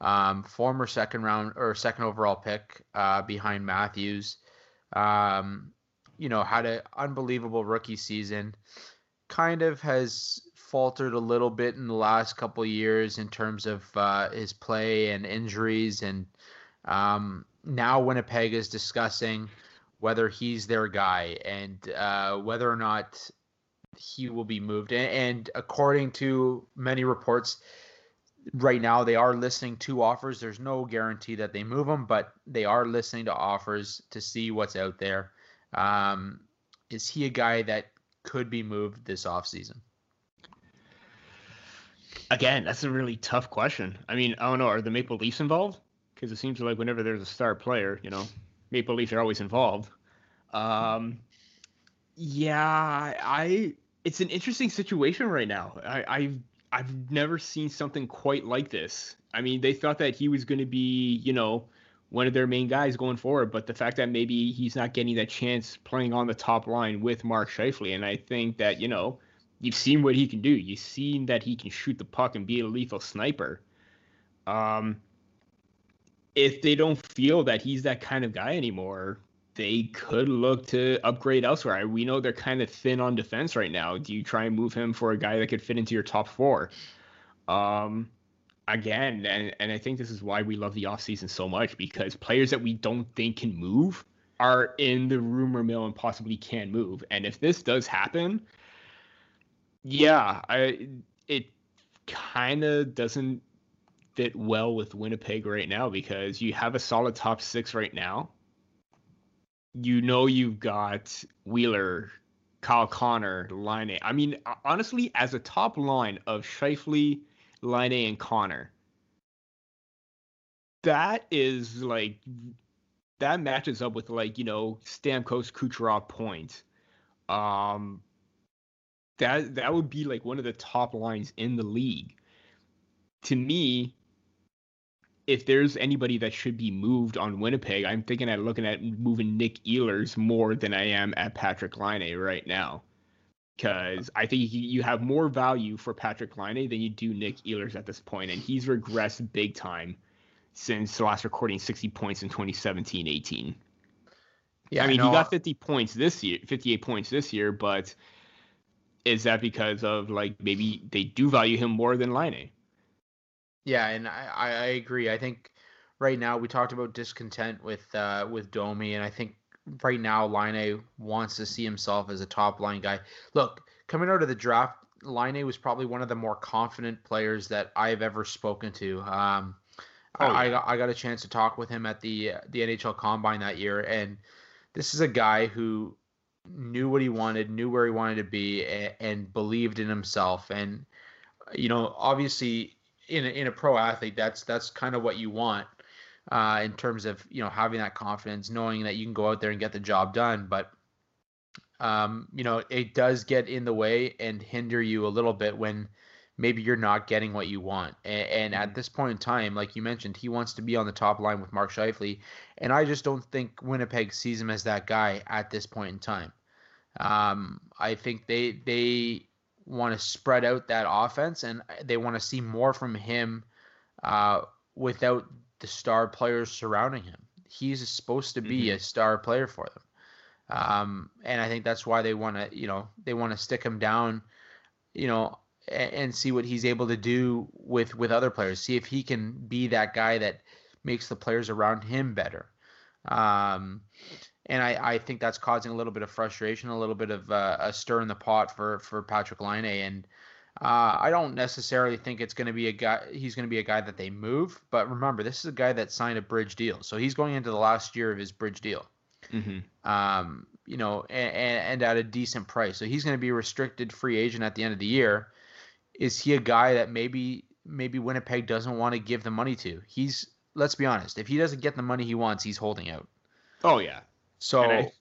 um, former second round or second overall pick uh, behind Matthews. Um, you know, had an unbelievable rookie season. Kind of has faltered a little bit in the last couple years in terms of uh, his play and injuries, and um, now Winnipeg is discussing whether he's their guy and uh, whether or not he will be moved. And, and according to many reports, right now they are listening to offers. There's no guarantee that they move them, but they are listening to offers to see what's out there. Um, is he a guy that could be moved this offseason? Again, that's a really tough question. I mean, I don't know. Are the Maple Leafs involved? Because it seems like whenever there's a star player, you know, Maple Leafs are always involved. Um, yeah, I. It's an interesting situation right now. I, I've I've never seen something quite like this. I mean, they thought that he was going to be, you know, one of their main guys going forward, but the fact that maybe he's not getting that chance playing on the top line with Mark Scheifele, and I think that you know, you've seen what he can do. You've seen that he can shoot the puck and be a lethal sniper. Um, if they don't feel that he's that kind of guy anymore, they could look to upgrade elsewhere. We know they're kind of thin on defense right now. Do you try and move him for a guy that could fit into your top four? Um, again, and, and I think this is why we love the offseason so much because players that we don't think can move are in the rumor mill and possibly can move. And if this does happen, yeah, I it kind of doesn't fit well with Winnipeg right now because you have a solid top six right now. You know you've got Wheeler, Kyle Connor, Laine. I mean, honestly, as a top line of Scheifele, Laine, and Connor, that is like that matches up with like you know Stamkos, Kucherov points. Um, that that would be like one of the top lines in the league. To me, if there's anybody that should be moved on Winnipeg, I'm thinking at looking at moving Nick Ehlers more than I am at Patrik Laine right now. Because I think you have more value for Patrik Laine than you do Nick Ehlers at this point, and he's regressed big time since the last recording 60 points in 2017 18. Yeah, I mean, he got 50 points this year, 58 points this year, but is that because of like maybe they do value him more than Laine? Yeah, and I, I agree. I think right now we talked about discontent with uh, with Domi, and I think right now Laine wants to see himself as a top line guy. Look, coming out of the draft, Laine was probably one of the more confident players that I've ever spoken to. Um, oh, I, yeah. I, I got a chance to talk with him at the the NHL Combine that year, and this is a guy who knew what he wanted, knew where he wanted to be, and, and believed in himself. And you know, obviously, in a, in a pro athlete, that's that's kind of what you want uh, in terms of you know having that confidence, knowing that you can go out there and get the job done. But um, you know, it does get in the way and hinder you a little bit when maybe you're not getting what you want. And, and, at mm-hmm. this point in time, like you mentioned, he wants to be on the top line with Mark Scheifele, and I just don't think Winnipeg sees him as that guy at this point in time. Um, I think they they want to spread out that offense and they want to see more from him uh, without the star players surrounding him. He's supposed to be mm-hmm. a star player for them. Um, and I think that's why they want to, you know, they want to stick him down, you know, and, and, see what he's able to do with with other players. See if he can be that guy that makes the players around him better. Um, and I, I think that's causing a little bit of frustration, a little bit of uh, a stir in the pot for for Patrik Laine, and uh, I don't necessarily think it's going to be a guy. He's going to be a guy that they move, but remember, this is a guy that signed a bridge deal, so he's going into the last year of his bridge deal. Mm-hmm. Um, you know, and, and at a decent price, so he's going to be a restricted free agent at the end of the year. Is he a guy that maybe maybe Winnipeg doesn't want to give the money to? He's let's be honest, if he doesn't get the money he wants, he's holding out. Oh yeah, so I,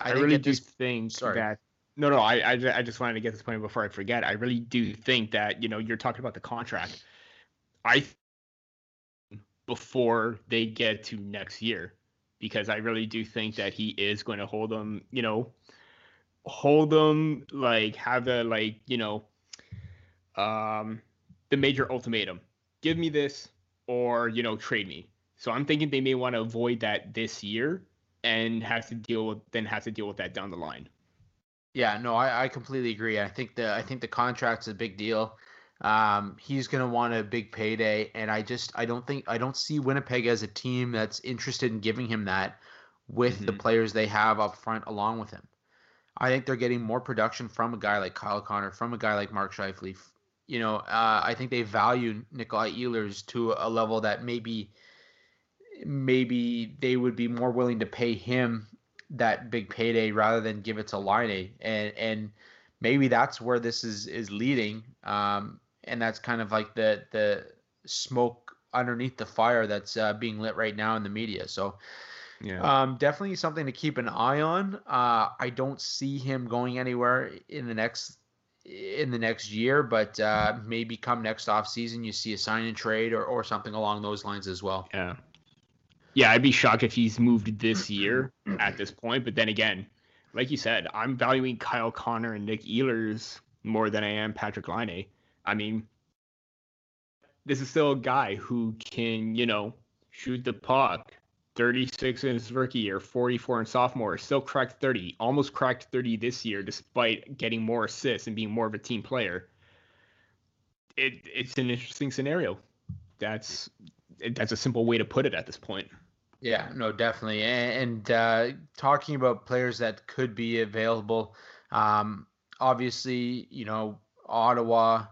I, I really do this, think sorry. that no, no, I, I, I just wanted to get this point before I forget. I really do think that you know you're talking about the contract. I before they get to next year, because I really do think that he is going to hold them. You know, hold them like have the like you know, um, the major ultimatum. Give me this, or you know, trade me. So I'm thinking they may want to avoid that this year and have to deal with then have to deal with that down the line. Yeah, no, I, I completely agree. I think the I think the contract's a big deal. Um, he's gonna want a big payday, and I just I don't think I don't see Winnipeg as a team that's interested in giving him that with mm-hmm. the players they have up front along with him. I think they're getting more production from a guy like Kyle Connor, from a guy like Mark Scheifele. You know, uh, I think they value Nikolaj Ehlers to a level that maybe maybe they would be more willing to pay him that big payday rather than give it to Laine. And and maybe that's where this is is leading. Um, and that's kind of like the the smoke underneath the fire that's uh, being lit right now in the media. So yeah. Um, definitely something to keep an eye on. Uh, I don't see him going anywhere in the next in the next year, but uh, maybe come next off season you see a sign and trade or, or something along those lines as well. Yeah. Yeah, I'd be shocked if he's moved this year at this point. But then again, like you said, I'm valuing Kyle Connor and Nick Ehlers more than I am Patrik Laine. I mean, this is still a guy who can, you know, shoot the puck, 36 in his rookie year, 44 in sophomore, still cracked 30, almost cracked 30 this year, despite getting more assists and being more of a team player. It, it's an interesting scenario. That's that's a simple way to put it at this point. Yeah, no, definitely. And, and uh, talking about players that could be available, um, obviously, you know, Ottawa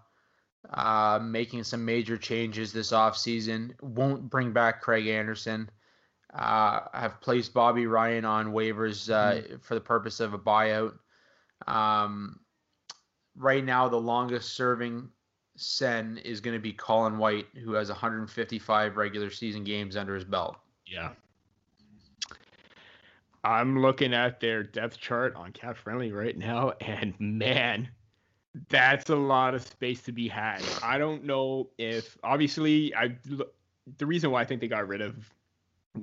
uh, making some major changes this offseason won't bring back Craig Anderson. Uh, have placed Bobby Ryan on waivers uh, mm-hmm. for the purpose of a buyout. Um, right now, the longest serving Sen is going to be Colin White, who has 155 regular season games under his belt. Yeah. I'm looking at their depth chart on Cap Friendly right now, and man, that's a lot of space to be had. I don't know if obviously I the reason why I think they got rid of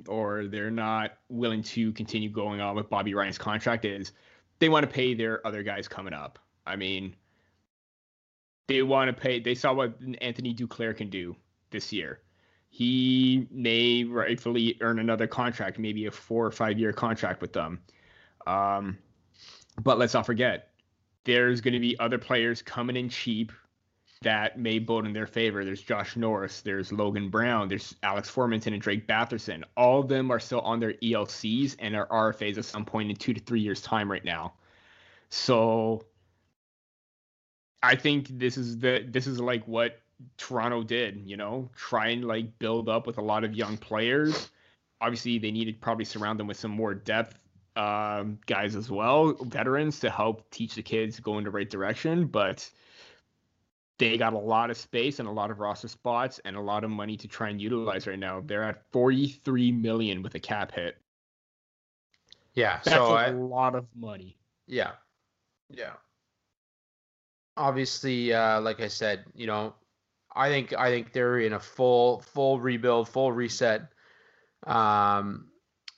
or they're not willing to continue going on with Bobby Ryan's contract is they want to pay their other guys coming up. I mean, they want to pay. They saw what Anthony Duclair can do this year he may rightfully earn another contract, maybe a four or five year contract with them. Um, but let's not forget, there's going to be other players coming in cheap that may bode in their favor. There's Josh Norris, there's Logan Brown, there's Alex Formenton and Drake Batherson. All of them are still on their ELCs and are RFAs at some point in two to three years' time right now. So I think this is the this is like what Toronto did, you know, try and like build up with a lot of young players. Obviously, they needed probably surround them with some more depth um, guys as well, veterans to help teach the kids go in the right direction. But they got a lot of space and a lot of roster spots and a lot of money to try and utilize right now. They're at 43 million with a cap hit. Yeah, that's so a I, lot of money. Yeah, yeah. Obviously, uh, like I said, you know, I think I think they're in a full full rebuild, full reset. Um,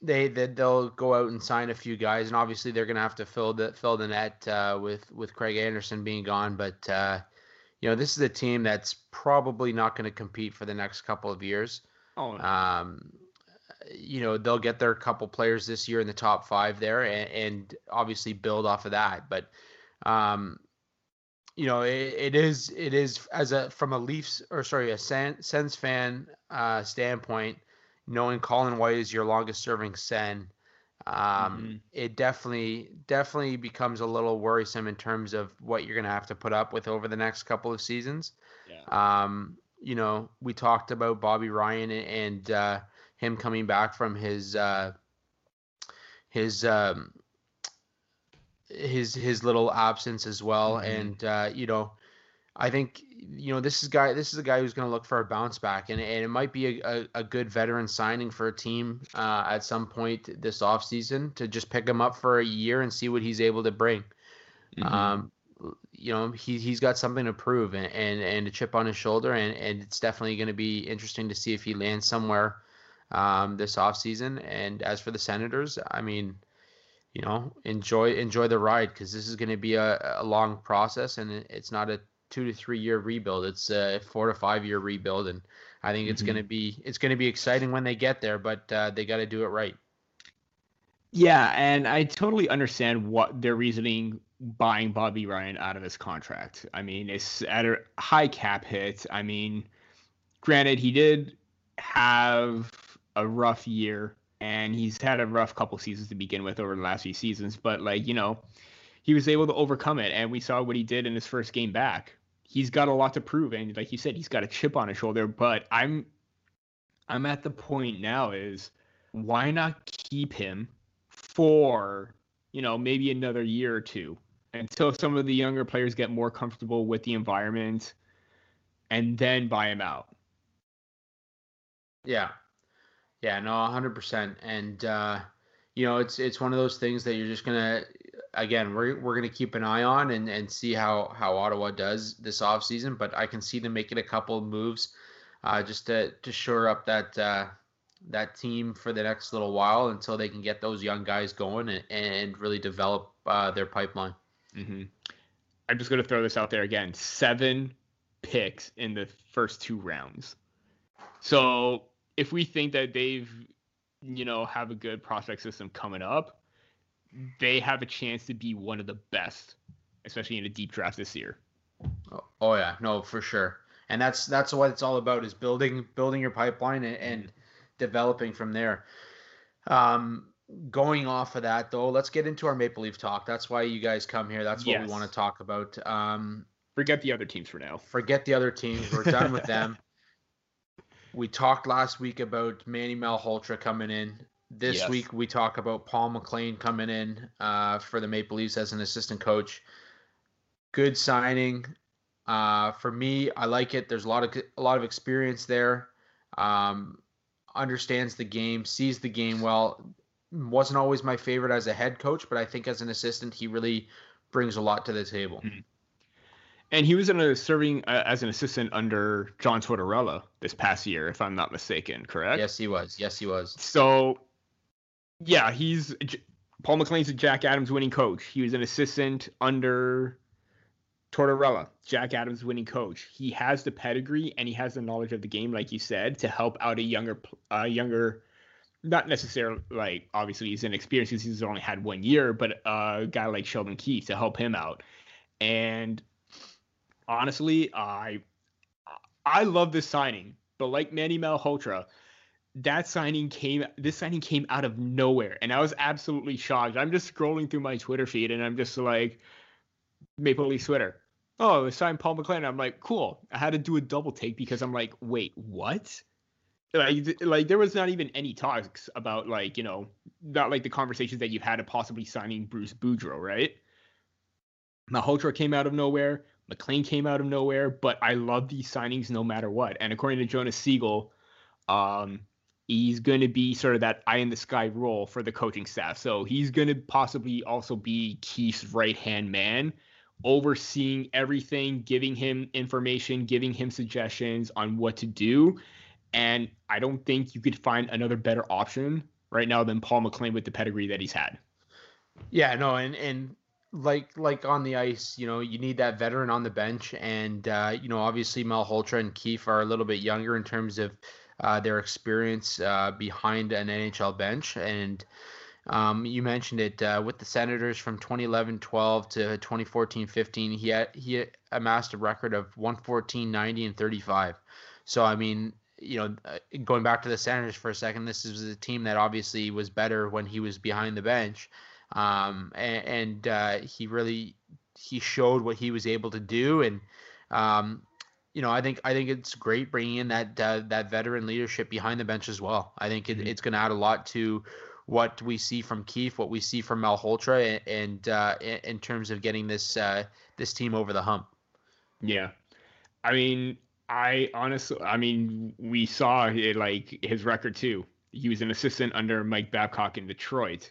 they, they they'll go out and sign a few guys, and obviously they're gonna have to fill the fill the net uh, with with Craig Anderson being gone. But uh, you know, this is a team that's probably not going to compete for the next couple of years. Oh. Um, you know, they'll get their couple players this year in the top five there, and, and obviously build off of that. But um, you know, it, it is it is as a from a Leafs or sorry a Sen, Sens fan uh, standpoint, knowing Colin White is your longest serving Sen, um, mm-hmm. it definitely definitely becomes a little worrisome in terms of what you're gonna have to put up with over the next couple of seasons. Yeah. Um, you know, we talked about Bobby Ryan and uh, him coming back from his uh, his um, his his little absence as well. Mm-hmm. And uh, you know, I think you know this is guy this is a guy who's going to look for a bounce back, and, and it might be a, a, a good veteran signing for a team uh, at some point this offseason to just pick him up for a year and see what he's able to bring. Mm-hmm. Um, you know, he he's got something to prove and and, and a chip on his shoulder, and, and it's definitely going to be interesting to see if he lands somewhere um, this offseason. And as for the Senators, I mean you know enjoy enjoy the ride because this is going to be a, a long process and it's not a two to three year rebuild. It's a four to five year rebuild and i think it's mm-hmm. going to be it's going to be exciting when they get there but uh, they got to do it right. Yeah and i totally understand what their reasoning buying bobby ryan out of his contract. I mean it's at a high cap hit. I mean granted he did have a rough year and he's had a rough couple seasons to begin with over the last few seasons. But like you know, he was able to overcome it, and we saw what he did in his first game back. He's got a lot to prove, and like you said, he's got a chip on his shoulder. But I'm, I'm at the point now is why not keep him for you know maybe another year or two until some of the younger players get more comfortable with the environment, and then buy him out. Yeah, yeah, no, hundred percent. And uh, you know, it's it's one of those things that you're just gonna again we're we're gonna keep an eye on and, and see how how Ottawa does this offseason. But I can see them making a couple of moves uh, just to to shore up that uh, that team for the next little while until they can get those young guys going and, and really develop uh, their pipeline. Mm-hmm. I'm just gonna throw this out there again: seven picks in the first two rounds. So if we think that they've you know, have a good prospect system coming up, they have a chance to be one of the best, especially in a deep draft this year. Oh, oh yeah, no, for sure. And that's that's what it's all about is building building your pipeline and, and developing from there. Um, going off of that though, let's get into our Maple Leaf talk. That's why you guys come here. That's what yes. we want to talk about. Um, forget the other teams for now. Forget the other teams. We're done with them. We talked last week about Manny Malhotra coming in. This yes. week we talk about Paul McLean coming in uh, for the Maple Leafs as an assistant coach. Good signing. Uh, for me, I like it. There's a lot of a lot of experience there. Um, understands the game, sees the game well. Wasn't always my favorite as a head coach, but I think as an assistant, he really brings a lot to the table. Mm-hmm. And he was in a serving uh, as an assistant under John Tortorella this past year, if I'm not mistaken. Correct? Yes, he was. Yes, he was. So, yeah, he's Paul McLean's a Jack Adams winning coach. He was an assistant under Tortorella, Jack Adams winning coach. He has the pedigree and he has the knowledge of the game, like you said, to help out a younger, a younger, not necessarily like obviously he's inexperienced because he's only had one year, but a guy like Sheldon Keefe to help him out. And honestly, I I love this signing, but like Manny Malhotra, that signing came this signing came out of nowhere and I was absolutely shocked. I'm just scrolling through my Twitter feed and I'm just like Maple Leaf Twitter. Oh, they signed Paul McLean. I'm like, cool. I had to do a double take because I'm like, wait, what? Like, like there was not even any talks about like, you know, not like the conversations that you had of possibly signing Bruce Boudreau, right? Malhotra came out of nowhere. McLean came out of nowhere, but I love these signings no matter what. And according to Jonas Siegel, um, he's going to be sort of that eye in the sky role for the coaching staff. So he's going to possibly also be Keefe's right hand man, overseeing everything, giving him information, giving him suggestions on what to do. And I don't think you could find another better option right now than Paul McLean with the pedigree that he's had. Yeah, no, and and like like on the ice, you know, you need that veteran on the bench, and uh, you know, obviously Malhotra and Keefe are a little bit younger in terms of uh, their experience uh, behind an NHL bench, and um, you mentioned it uh, with the Senators from 2011-12 to 2014-15. He had, he amassed a record of 114, 90, and 35. So I mean, you know, uh, going back to the Senators for a second, this is a team that obviously was better when he was behind the bench um, and, and uh, he really he showed what he was able to do, and um, you know I think I think it's great bringing in that uh, that veteran leadership behind the bench as well. I think it, mm-hmm. it's going to add a lot to what we see from Keefe, what we see from Malhotra, and, and uh, in terms of getting this uh, this team over the hump. Yeah, I mean, I honestly, I mean, we saw it, like his record too. He was an assistant under Mike Babcock in Detroit.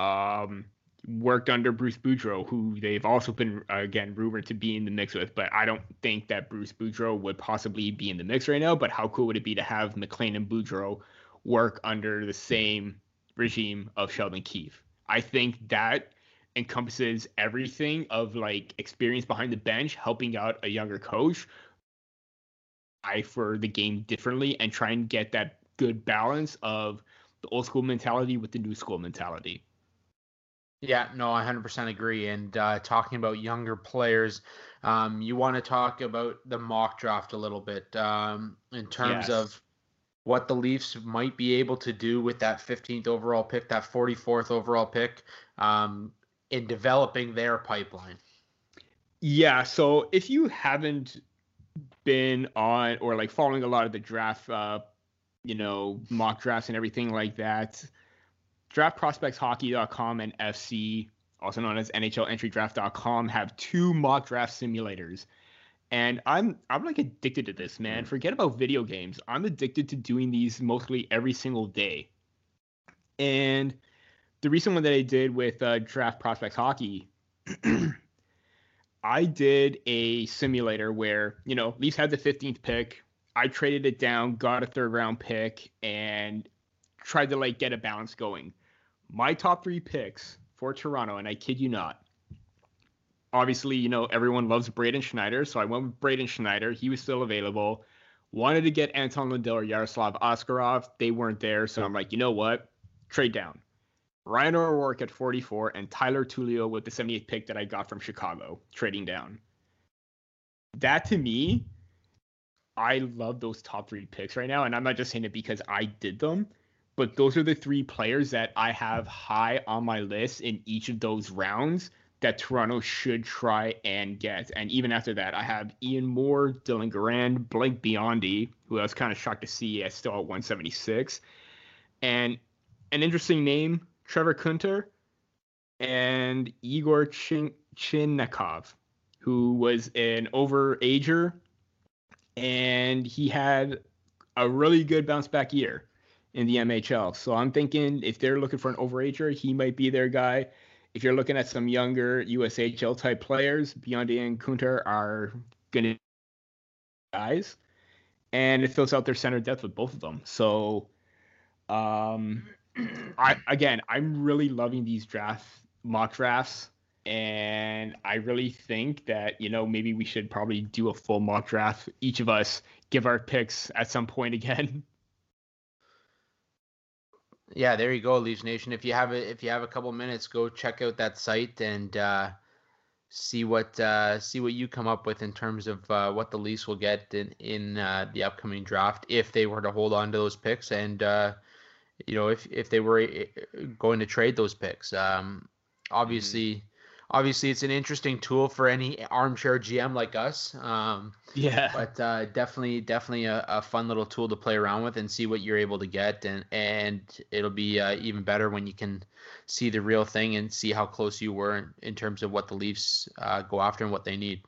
Um, worked under Bruce Boudreau, who they've also been again rumored to be in the mix with, but I don't think that Bruce Boudreau would possibly be in the mix right now. But how cool would it be to have McLean and Boudreau work under the same regime of Sheldon Keefe? I think that encompasses everything of like experience behind the bench, helping out a younger coach, eye for the game differently, and try and get that good balance of the old school mentality with the new school mentality. Yeah, no, I 100% agree. And uh, talking about younger players, um, you want to talk about the mock draft a little bit um, in terms yes. of what the Leafs might be able to do with that 15th overall pick, that 44th overall pick, um, in developing their pipeline. Yeah, so if you haven't been on or like following a lot of the draft, uh, you know, mock drafts and everything like that, draftprospectshockey.com and FC, also known as NHLentrydraft.com, have two mock draft simulators. And I'm I'm like addicted to this, man. Forget about video games. I'm addicted to doing these mostly every single day. And the recent one that I did with uh, Draft Prospects Hockey, I did a simulator where you know Leafs had the 15th pick. I traded it down, got a third round pick, and tried to like get a balance going my top three picks for Toronto, and I kid you not. Obviously, you know, everyone loves Braden Schneider, so I went with Braden Schneider. He was still available. Wanted to get Anton Lundell or Yaroslav Askarov. They weren't there. So I'm like, you know what? Trade down. Ryan O'Rourke at 44 and Tyler Tullio with the 78th pick that I got from Chicago, trading down. That to me, I love those top three picks right now. And I'm not just saying it because I did them, but those are the three players that I have high on my list in each of those rounds that Toronto should try and get. And even after that, I have Ian Moore, Dylan Garand, Blake Biondi, who I was kind of shocked to see as still at 176. And an interesting name, Trevor Kuntar, and Igor Chin- Chinakhov, who was an overager, and he had a really good bounce back year in the MHL. So I'm thinking if they're looking for an overager, he might be their guy. If you're looking at some younger USHL type players, Biondi and Kuntar are going to guys, and it fills out their center depth with both of them. So, um, I again, I'm really loving these draft mock drafts, and I really think that you know maybe we should probably do a full mock draft. Each of us give our picks at some point again. Yeah, there you go, Leafs Nation. If you have a if you have a couple minutes, go check out that site and uh, see what uh, see what you come up with in terms of uh, what the Leafs will get in in uh, the upcoming draft if they were to hold on to those picks and uh, you know if if they were eh, going to trade those picks. Um, obviously. Mm-hmm obviously it's an interesting tool for any armchair GM like us. Um, yeah. But uh, definitely, definitely a, a, fun little tool to play around with and see what you're able to get, and and it'll be uh, even better when you can see the real thing and see how close you were in, in terms of what the Leafs uh, go after and what they need.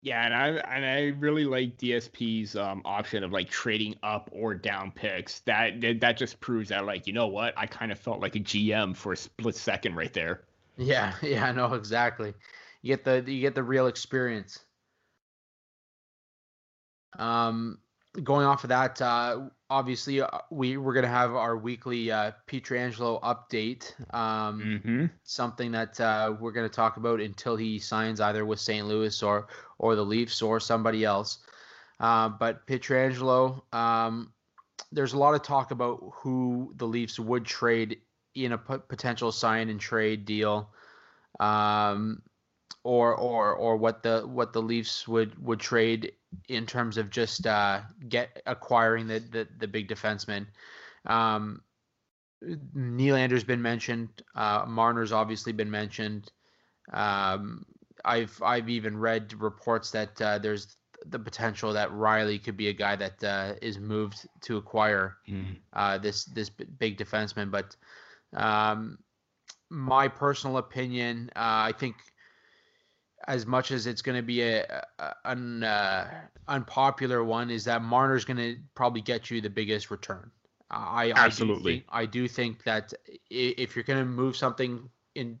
Yeah, and I and I really like DSP's um, option of like trading up or down picks. That that just proves that like you know what I kind of felt like a GM for a split second right there. Yeah, yeah, no, exactly. You get the you get the real experience. Um, going off of that, uh, obviously uh, we we're gonna have our weekly uh, Pietrangelo update. Um, mm-hmm. something that uh, we're gonna talk about until he signs either with St. Louis or or the Leafs or somebody else. Uh, but Pietrangelo, um, there's a lot of talk about who the Leafs would trade in a p- potential sign and trade deal, um, or or or what the what the Leafs would would trade in terms of just uh, get acquiring the the, the big defenseman. Um, Nylander's been mentioned. Uh, Marner's obviously been mentioned. Um, I've I've even read reports that uh, there's the potential that Rielly could be a guy that uh, is moved to acquire mm. uh, this this big defenseman. But um, my personal opinion, uh, I think as much as it's going to be a, a an uh, unpopular one, is that Marner's going to probably get you the biggest return. I absolutely I do think, I do think that if you're going to move something in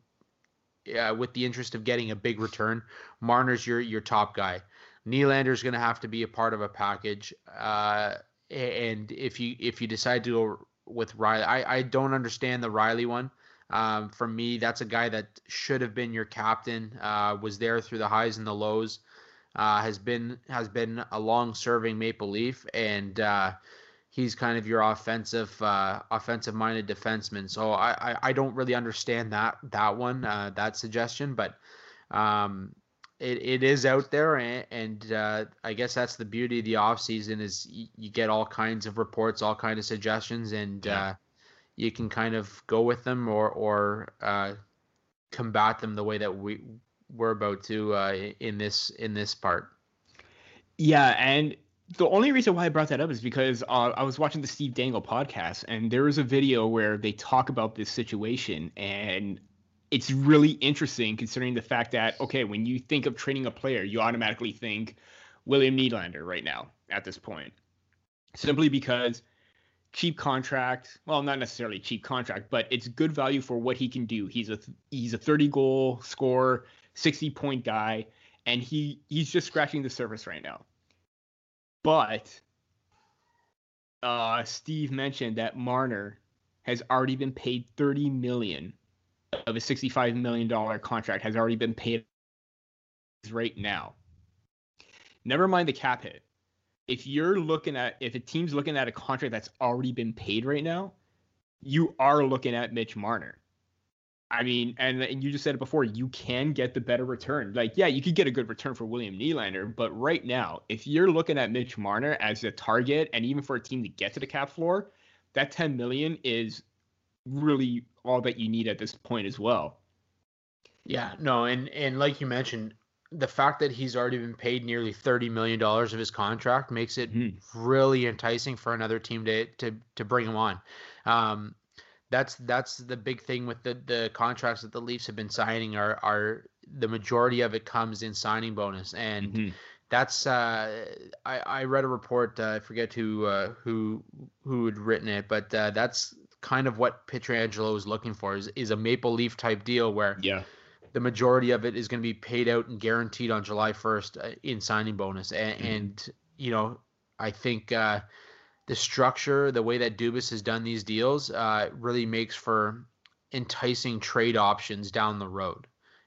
uh, with the interest of getting a big return, Marner's your your top guy. Nylander's going to have to be a part of a package. Uh, and if you if you decide to go with Rielly. I, I don't understand the Rielly one. Um, for me, that's a guy that should have been your captain. Uh, was there through the highs and the lows. Uh, has been has been a long serving Maple Leaf, and uh, he's kind of your offensive uh, offensive minded defenseman. So I, I, I don't really understand that that one uh, that suggestion, but um, it, it is out there and, and uh, i guess that's the beauty of the off season is you, you get all kinds of reports all kinds of suggestions and yeah. uh, you can kind of go with them or or uh, combat them the way that we we're about to uh, in this in this part yeah and the only reason why I brought that up is because uh, I was watching the Steve Dangle podcast, and there was a video where they talk about this situation, and it's really interesting considering the fact that okay, when you think of trading a player, you automatically think William Nylander right now at this point, simply because cheap contract. Well, not necessarily cheap contract, but it's good value for what he can do. He's a he's a 30 goal scorer, 60 point guy, and he he's just scratching the surface right now. But uh, Steve mentioned that Marner has already been paid 30 million of a $65 million contract has already been paid right now. Never mind the cap hit. if you're looking at if a team's looking at a contract that's already been paid right now, you are looking at Mitch Marner. I mean, and, and you just said it before, you can get the better return. Like, yeah, you could get a good return for William Nylander, but right now, if you're looking at Mitch Marner as a target, and even for a team to get to the cap floor, that 10 million is really all that you need at this point as well. Yeah, no, and and like you mentioned, the fact that he's already been paid nearly thirty million dollars of his contract makes it mm-hmm. really enticing for another team to to to bring him on. Um, that's that's the big thing with the the contracts that the Leafs have been signing are are the majority of it comes in signing bonus and. Mm-hmm. That's uh, I, I read a report. Uh, I forget who uh, who who had written it, but uh, that's kind of what Pietrangelo is looking for is, is a Maple Leaf type deal where yeah the majority of it is going to be paid out and guaranteed on July 1st uh, in signing bonus. And, mm-hmm. and you know, I think uh, the structure, the way that Dubas has done these deals, uh, really makes for enticing trade options down the road.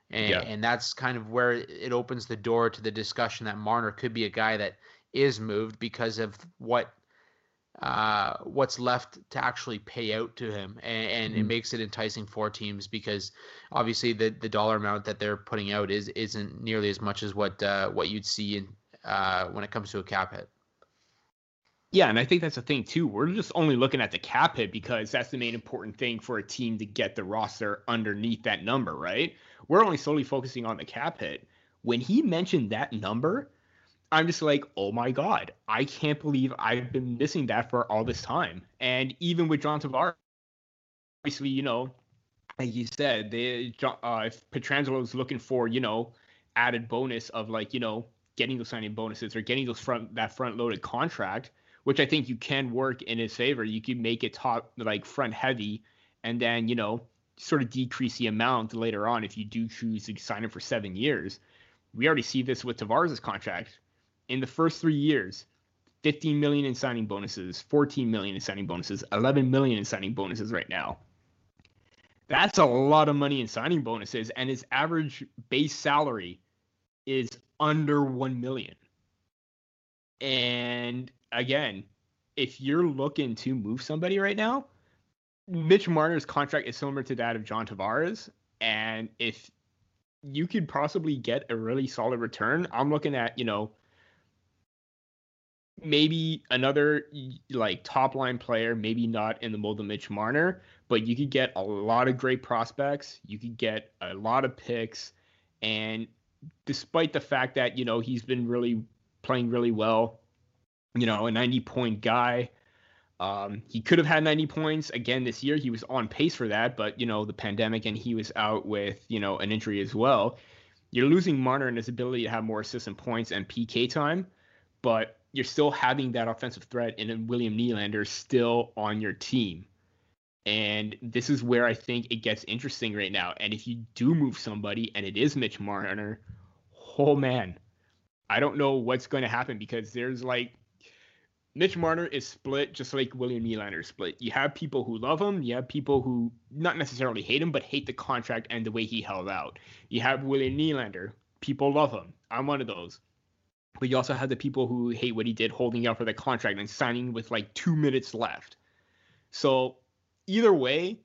And, yeah. and that's kind of where it opens the door to the discussion that Marner could be a guy that is moved because of what uh, what's left to actually pay out to him, and, and mm-hmm. it makes it enticing for teams because obviously the the dollar amount that they're putting out is isn't nearly as much as what uh, what you'd see in uh, when it comes to a cap hit. Yeah, and I think that's the thing too. We're just only looking at the cap hit because that's the main important thing for a team to get the roster underneath that number, right? We're only solely focusing on the cap hit. When he mentioned that number, I'm just like, oh my god, I can't believe I've been missing that for all this time. And even with John Tavares, obviously, you know, like you said, they uh, if Pietrangelo is looking for, you know, added bonus of like, you know, getting those signing bonuses or getting those front that front loaded contract, which I think you can work in his favor. You can make it top like front heavy, and then you know sort of decrease the amount later on if you do choose to sign him for seven years. We already see this with Tavares' contract in the first three years, 15 million in signing bonuses, 14 million in signing bonuses, 11 million in signing bonuses right now. That's a lot of money in signing bonuses, and his average base salary is under 1 million. And again, if you're looking to move somebody right now, Mitch Marner's contract is similar to that of John Tavares. And if you could possibly get a really solid return, I'm looking at, you know, maybe another like top line player, maybe not in the mold of Mitch Marner, but you could get a lot of great prospects. You could get a lot of picks, and despite the fact that you know he's been really playing really well, you know, a 90 point guy. Um, he could have had 90 points again this year. He was on pace for that, but you know the pandemic and he was out with you know an injury as well. You're losing Marner and his ability to have more assistant points and PK time, but you're still having that offensive threat and William Nylander still on your team. And this is where I think it gets interesting right now. And if you do move somebody and it is Mitch Marner, oh man, I don't know what's going to happen because there's like Mitch Marner is split just like William Nylander split. You have people who love him, you have people who not necessarily hate him, but hate the contract and the way he held out. You have William Nylander, people love him. I'm one of those. But you also have the people who hate what he did holding out for the contract and signing with like two minutes left. So either way,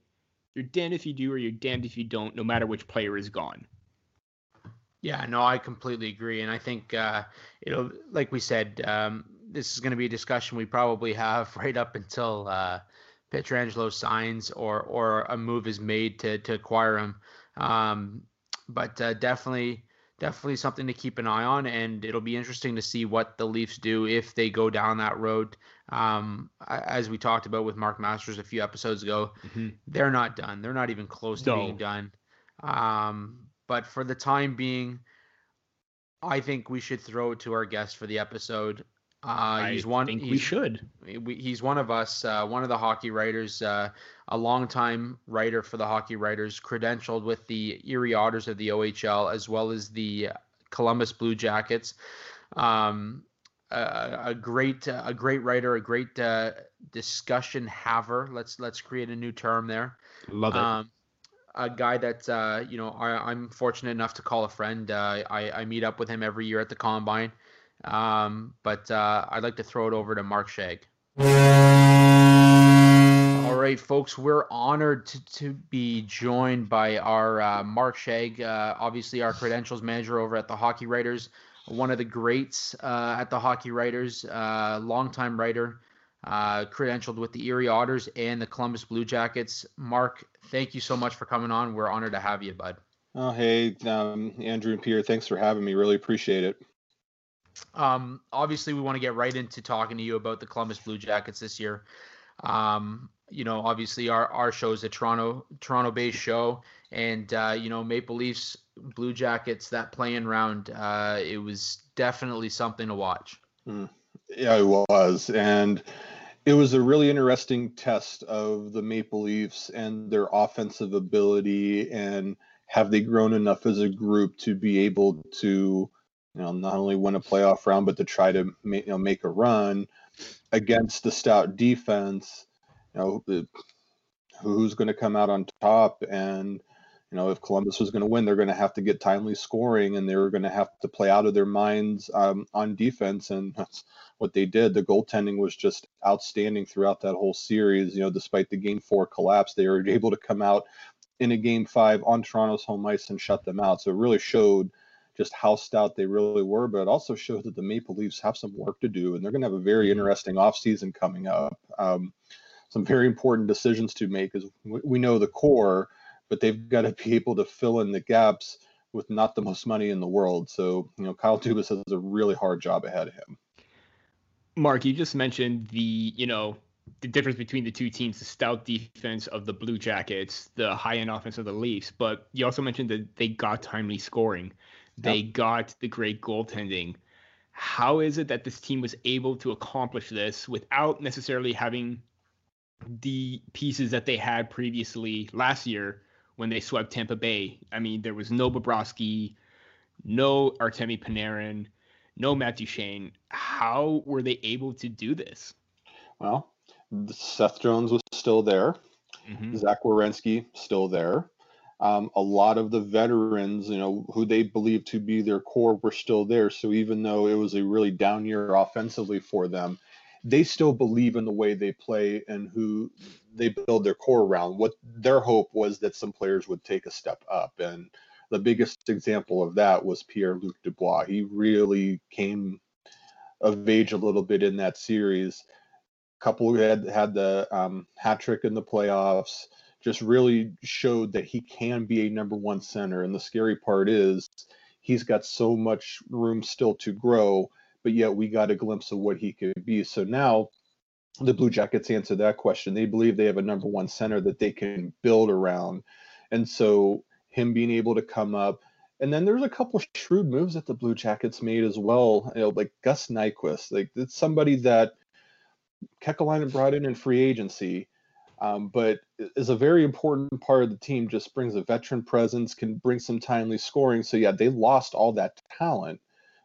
you're damned if you do or you're damned if you don't, no matter which player is gone. Yeah, no, I completely agree, and I think uh, it'll, like we said, um, this is going to be a discussion we probably have right up until uh, Pietrangelo signs or or a move is made to to acquire him. Um, but uh, definitely, definitely something to keep an eye on, and it'll be interesting to see what the Leafs do if they go down that road. Um, as we talked about with Mark Masters a few episodes ago, mm-hmm. they're not done. They're not even close to no. being done. Um, but for the time being, I think we should throw it to our guest for the episode. Uh, he's one. Think we should. He's one of us. Uh, one of the hockey writers. Uh, a longtime writer for the hockey writers, credentialed with the Erie Otters of the OHL as well as the Columbus Blue Jackets. Um, a, a, great, a great writer, a great uh, discussion haver. Let's let's create a new term there. Love it. Um, a guy that uh, you know I, am fortunate enough to call a friend. Uh, I, I meet up with him every year at the combine. Um, but uh, I'd like to throw it over to Mark Scheig. All right, folks, we're honored to, to be joined by our uh, Mark Scheig, uh, obviously our credentials manager over at the Hockey Writers, one of the greats uh, at the Hockey Writers, uh, longtime writer, uh, credentialed with the Erie Otters and the Columbus Blue Jackets. Mark, thank you so much for coming on. We're honored to have you, bud. Oh, hey, um, Andrew and Peter, thanks for having me. Really appreciate it. Um, obviously, we want to get right into talking to you about the Columbus Blue Jackets this year. Um, you know, obviously, our our show is a Toronto Toronto based show, and uh, you know, Maple Leafs Blue Jackets that play-in round, uh, it was definitely something to watch. Mm. Yeah, it was, and it was a really interesting test of the Maple Leafs and their offensive ability, and have they grown enough as a group to be able to you know, not only win a playoff round, but to try to you know, make a run against the stout defense. You know, who's going to come out on top? And you know, if Columbus was going to win, they're going to have to get timely scoring, and they were going to have to play out of their minds um, on defense, and that's what they did. The goaltending was just outstanding throughout that whole series. You know, despite the game four collapse, they were able to come out in a game five on Toronto's home ice and shut them out. So it really showed just how stout they really were, but it also shows that the Maple Leafs have some work to do, and they're going to have a very mm-hmm. interesting offseason coming up. Um, some very important decisions to make as we know the core, but they've got to be able to fill in the gaps with not the most money in the world. So, you know, Kyle Dubas has a really hard job ahead of him. Mark, you just mentioned the, you know, the difference between the two teams, the stout defense of the Blue Jackets, the high end offense of the Leafs, but you also mentioned that they got timely scoring. They yep. got the great goaltending. How is it that this team was able to accomplish this without necessarily having the pieces that they had previously last year when they swept Tampa Bay? I mean, there was no Bobrovsky, no Artemi Panarin, no Matt Duchene. How were they able to do this? Well, Seth Jones was still there. Mm-hmm. Zach Werenski still there. Um, a lot of the veterans, you know, who they believe to be their core were still there. So even though it was a really down year offensively for them, they still believe in the way they play and who they build their core around. What their hope was that some players would take a step up. And the biggest example of that was Pierre Luc Dubois. He really came of age a little bit in that series. Couple had had the um, hat trick in the playoffs just really showed that he can be a number one center. And the scary part is he's got so much room still to grow, but yet we got a glimpse of what he could be. So now the Blue Jackets answer that question. They believe they have a number one center that they can build around. And so him being able to come up. And then there's a couple shrewd moves that the Blue Jackets made as well. You know, like Gus Nyquist. Like it's somebody that Kekalainen brought in in free agency um, but is a very important part of the team. Just brings a veteran presence, can bring some timely scoring. So yeah, they lost all that talent,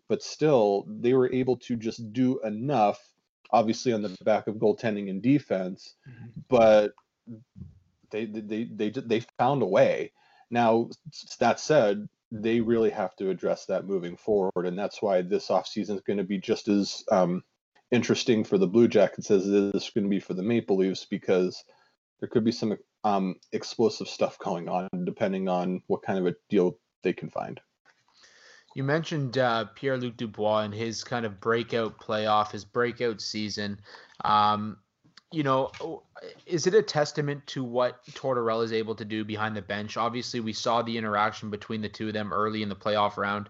but still they were able to just do enough. Obviously on the back of goaltending and defense, mm-hmm. but they they they they found a way. Now that said, they really have to address that moving forward, and that's why this offseason is going to be just as um, interesting for the Blue Jackets as it is going to be for the Maple Leafs because there could be some um, explosive stuff going on depending on what kind of a deal they can find. You mentioned uh, Pierre Luc Dubois and his kind of breakout playoff, his breakout season. Um, you know, is it a testament to what Tortorella is able to do behind the bench? Obviously, we saw the interaction between the two of them early in the playoff round.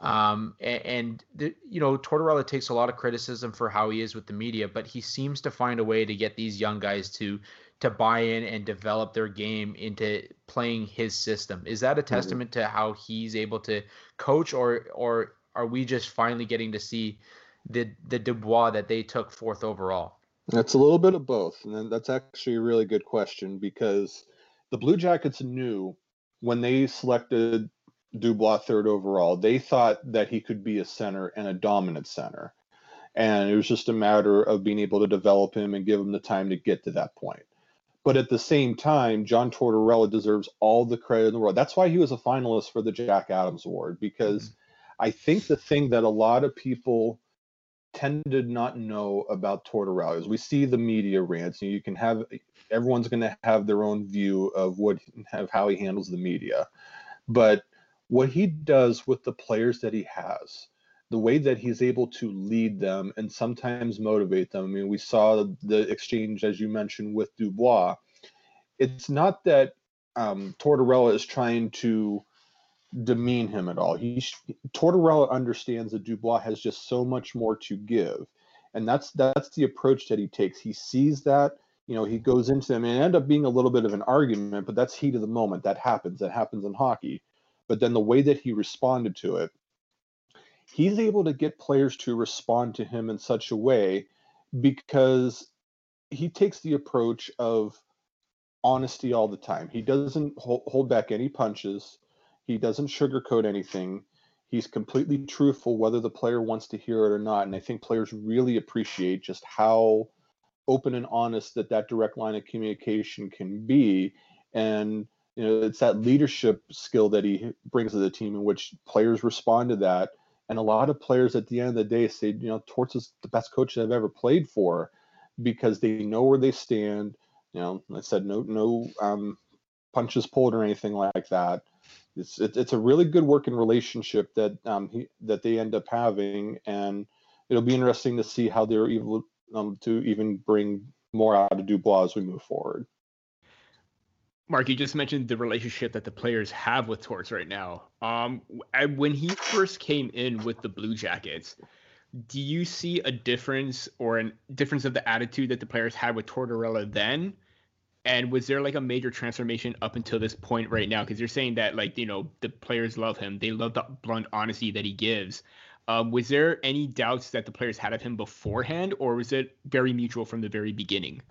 Um, and, and the, you know, Tortorella takes a lot of criticism for how he is with the media, but he seems to find a way to get these young guys to to buy in and develop their game into playing his system. Is that a mm-hmm. testament mm-hmm. to how he's able to coach, or or are we just finally getting to see the the Dubois that they took fourth overall? That's a little bit of both, and that's actually a really good question because the Blue Jackets knew when they selected Dubois third overall, they thought that he could be a center and a dominant center. And it was just a matter of being able to develop him and give him the time to get to that point. But at the same time, John Tortorella deserves all the credit in the world. That's why he was a finalist for the Jack Adams Award because mm-hmm. I think the thing that a lot of people tend to not know about Tortorella is we see the media rants. And you can have everyone's going to have their own view of what of how he handles the media, but what he does with the players that he has, the way that he's able to lead them and sometimes motivate them. I mean, we saw the exchange as you mentioned with Dubois. It's not that um, Tortorella is trying to demean him at all. He Tortorella understands that Dubois has just so much more to give, and that's that's the approach that he takes. He sees that, you know, he goes into them and end up being a little bit of an argument, but that's heat of the moment. That happens. That happens in hockey. But then the way that he responded to it, he's able to get players to respond to him in such a way because he takes the approach of honesty all the time. He doesn't hold back any punches he doesn't sugarcoat anything. He's completely truthful whether the player wants to hear it or not. And I think players really appreciate just how open and honest that that direct line of communication can be. And you know, it's that leadership skill that he brings to the team in which players respond to that. And a lot of players at the end of the day say, you know, Torts is the best coach I've ever played for because they know where they stand. You know, I said no no um, punches pulled or anything like that it's it, it's a really good working relationship that um he, that they end up having, and it'll be interesting to see how they're able um, to even bring more out of Dubois as we move forward. Mark, you just mentioned the relationship that the players have with Torts right now. Um, when he first came in with the Blue Jackets, do you see a difference or a difference of the attitude that the players had with Tortorella then and was there like a major transformation up until this point right now? Because you're saying that like you know the players love him, they love the blunt honesty that he gives. Um, was there any doubts that the players had of him beforehand, or was it very mutual from the very beginning?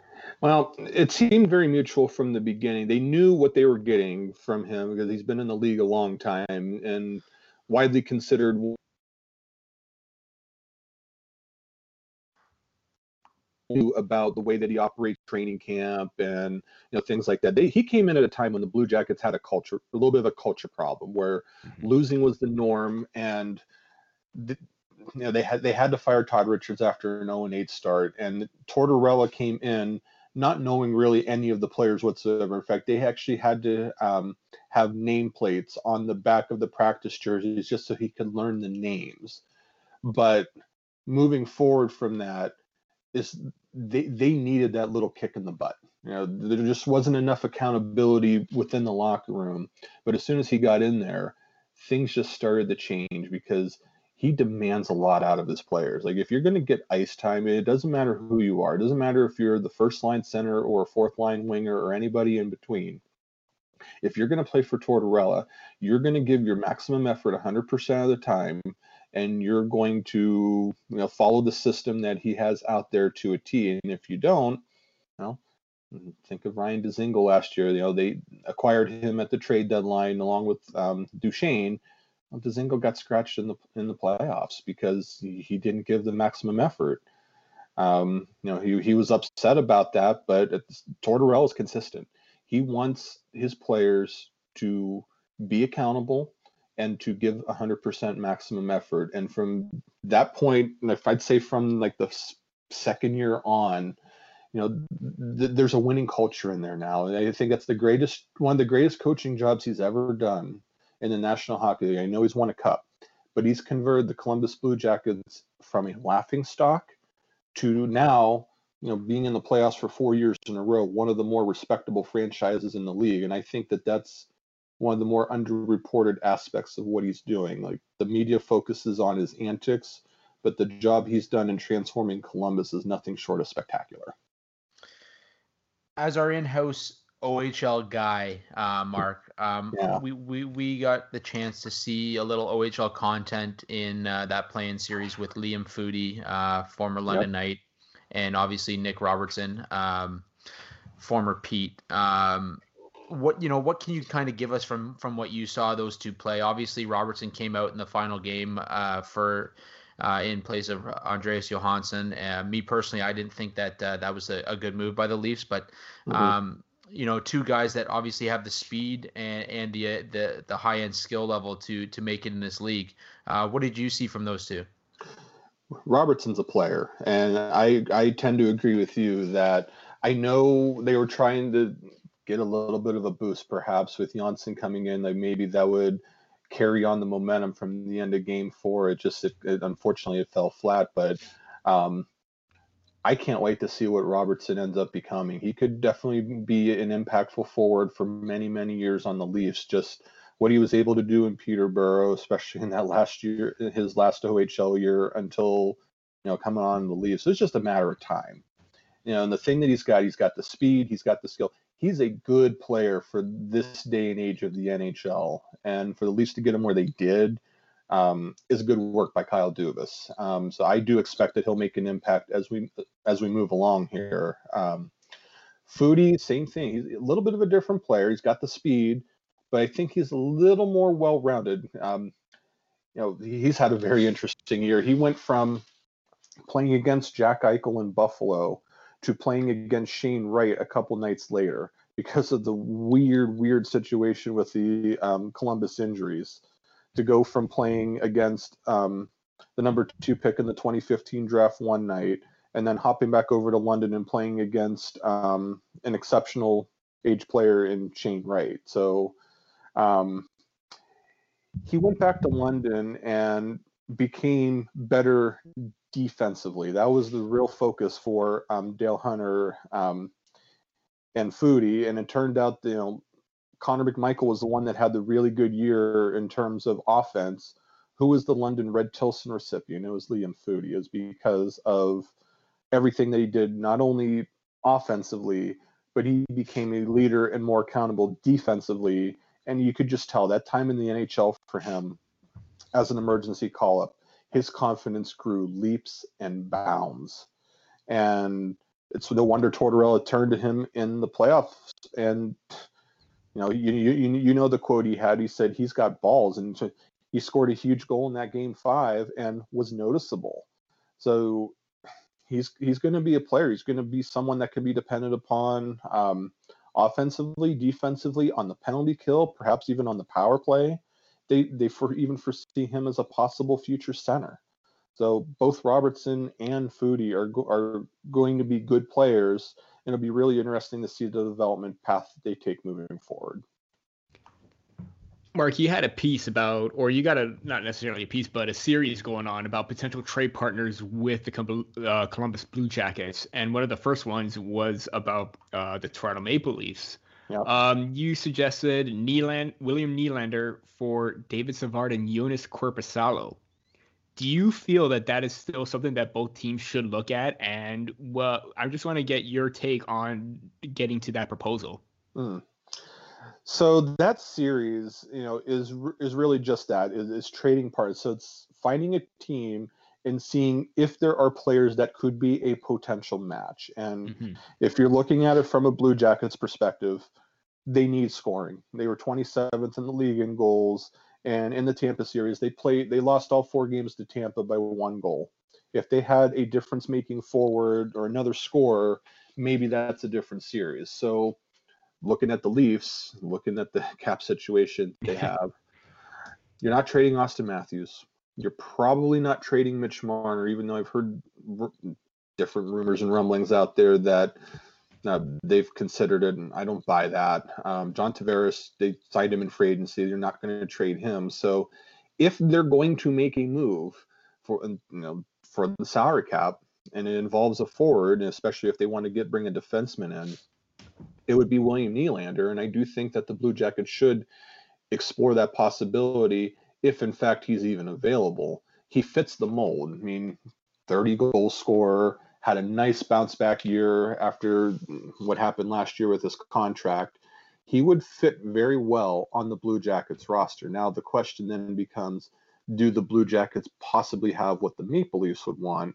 Well, it seemed very mutual from the beginning. They knew what they were getting from him because he's been in the league a long time and widely considered about the way that he operates training camp and you know things like that. They, he came in at a time when the Blue Jackets had a culture, a little bit of a culture problem, where mm-hmm. losing was the norm, and the, you know they had they had to fire Todd Richards after an 0 8 start, and Tortorella came in not knowing really any of the players whatsoever. In fact, they actually had to um, have nameplates on the back of the practice jerseys just so he could learn the names. But moving forward from that, is they they needed that little kick in the butt. You know, there just wasn't enough accountability within the locker room. But as soon as he got in there, things just started to change because he demands a lot out of his players. Like if you're going to get ice time, it doesn't matter who you are. It doesn't matter if you're the first line center or fourth line winger or anybody in between. If you're going to play for Tortorella, you're going to give your maximum effort 100% of the time and you're going to you know follow the system that he has out there to a T. And if you don't, you know, think of Ryan Dzingel last year. You know, they acquired him at the trade deadline along with um, Duchene. Dzingel got scratched in the in the playoffs because he, he didn't give the maximum effort. Um, you know, he, he was upset about that, but Tortorella is consistent. He wants his players to be accountable and to give 100% maximum effort. And from that point, if I'd say from like the second year on, you know, th- there's a winning culture in there now. And I think that's the greatest, one of the greatest coaching jobs he's ever done in the National Hockey League. I know he's won a cup, but he's converted the Columbus Blue Jackets from a laughing stock to now, you know, being in the playoffs for four years in a row, one of the more respectable franchises in the league. And I think that that's one of the more underreported aspects of what he's doing. Like the media focuses on his antics, but the job he's done in transforming Columbus is nothing short of spectacular. As our in-house OHL guy, uh, Mark, um, yeah. we, we we got the chance to see a little OHL content in uh, that play-in series with Liam Foudy, uh, former London yep. Knight, and obviously Nick Robertson, um, former Pete. Um, what you know what can you kind of give us from from what you saw those two play obviously robertson came out in the final game uh, for uh, in place of Andreas Johnsson uh, me personally i didn't think that uh, that was a, a, good move by the leafs but mm-hmm. um, you know two guys that obviously have the speed and, and the, uh, the the high end skill level to to make it in this league uh, what did you see from those two Robertson's a player, and I I tend to agree with you that I know they were trying to get a little bit of a boost, perhaps with Johnsson coming in. Like maybe that would carry on the momentum from the end of Game Four. It just it, it, unfortunately it fell flat, but um, I can't wait to see what Robertson ends up becoming. He could definitely be an impactful forward for many many years on the Leafs. Just what he was able to do in Peterborough, especially in that last year, his last OHL year, until you know coming on the Leafs. It's just a matter of time. You know, and the thing that he's got, he's got the speed, he's got the skill. He's a good player for this day and age of the NHL, and for the Leafs to get him where they did um, is good work by Kyle Dubas. Um, so I do expect that he'll make an impact as we as we move along here. Um, Foudy, same thing. He's a little bit of a different player. He's got the speed but I think he's a little more well-rounded. Um, you know, he's had a very interesting year. He went from playing against Jack Eichel in Buffalo to playing against Shane Wright a couple nights later because of the weird, weird situation with the um, Columbus injuries. To go from playing against um, the number two pick in the 2015 draft one night and then hopping back over to London and playing against um, an exceptional age player in Shane Wright. So um, he went back to London and became better defensively. That was the real focus for um, Dale Hunter um, and Foudy. And it turned out, you know, Connor McMichael was the one that had the really good year in terms of offense. Who was the London Red Tilson recipient? It was Liam Foudy. It was because of everything that he did, not only offensively, but he became a leader and more accountable defensively and you could just tell that time in the NHL for him as an emergency call up, his confidence grew leaps and bounds. And it's no wonder Tortorella turned to him in the playoffs. And you know, you you you know the quote he had. He said he's got balls, and he scored a huge goal in that game five and was noticeable. So he's he's going to be a player. He's going to be someone that can be depended upon. Um, offensively, defensively, on the penalty kill, perhaps even on the power play. They they for even foresee him as a possible future center. So both Robertson and Foudy are are going to be good players, it'll be really interesting to see the development path they take moving forward. Mark, you had a piece about, or you got a not necessarily a piece, but a series going on about potential trade partners with the uh, Columbus Blue Jackets, and one of the first ones was about uh, the Toronto Maple Leafs. Um, you suggested Nyland, William Nylander for David Savard and Jonas Korpisalo. Do you feel that that is still something that both teams should look at? And well, I just want to get your take on getting to that proposal. Mm. So that series, you know, is is really just that is, is trading parts. So it's finding a team and seeing if there are players that could be a potential match. And mm-hmm. if you're looking at it from a Blue Jackets perspective, they need scoring. They were 27th in the league in goals, and in the Tampa series, they played they lost all four games to Tampa by one goal. If they had a difference-making forward or another scorer, maybe that's a different series. So looking at the Leafs, looking at the cap situation they have, you're not trading Auston Matthews. You're probably not trading Mitch Marner, even though I've heard r- different rumors and rumblings out there that uh, they've considered it, and I don't buy that. Um, John Tavares, they signed him in free agency. They're not going to trade him. So, if they're going to make a move for you know for the salary cap, and it involves a forward, especially if they want to get bring a defenseman in, it would be William Nylander. And I do think that the Blue Jackets should explore that possibility if, in fact, he's even available. He fits the mold. I mean, 30 goal scorer, had a nice bounce back year after what happened last year with his contract. He would fit very well on the Blue Jackets roster. Now, the question then becomes do the Blue Jackets possibly have what the Maple Leafs would want?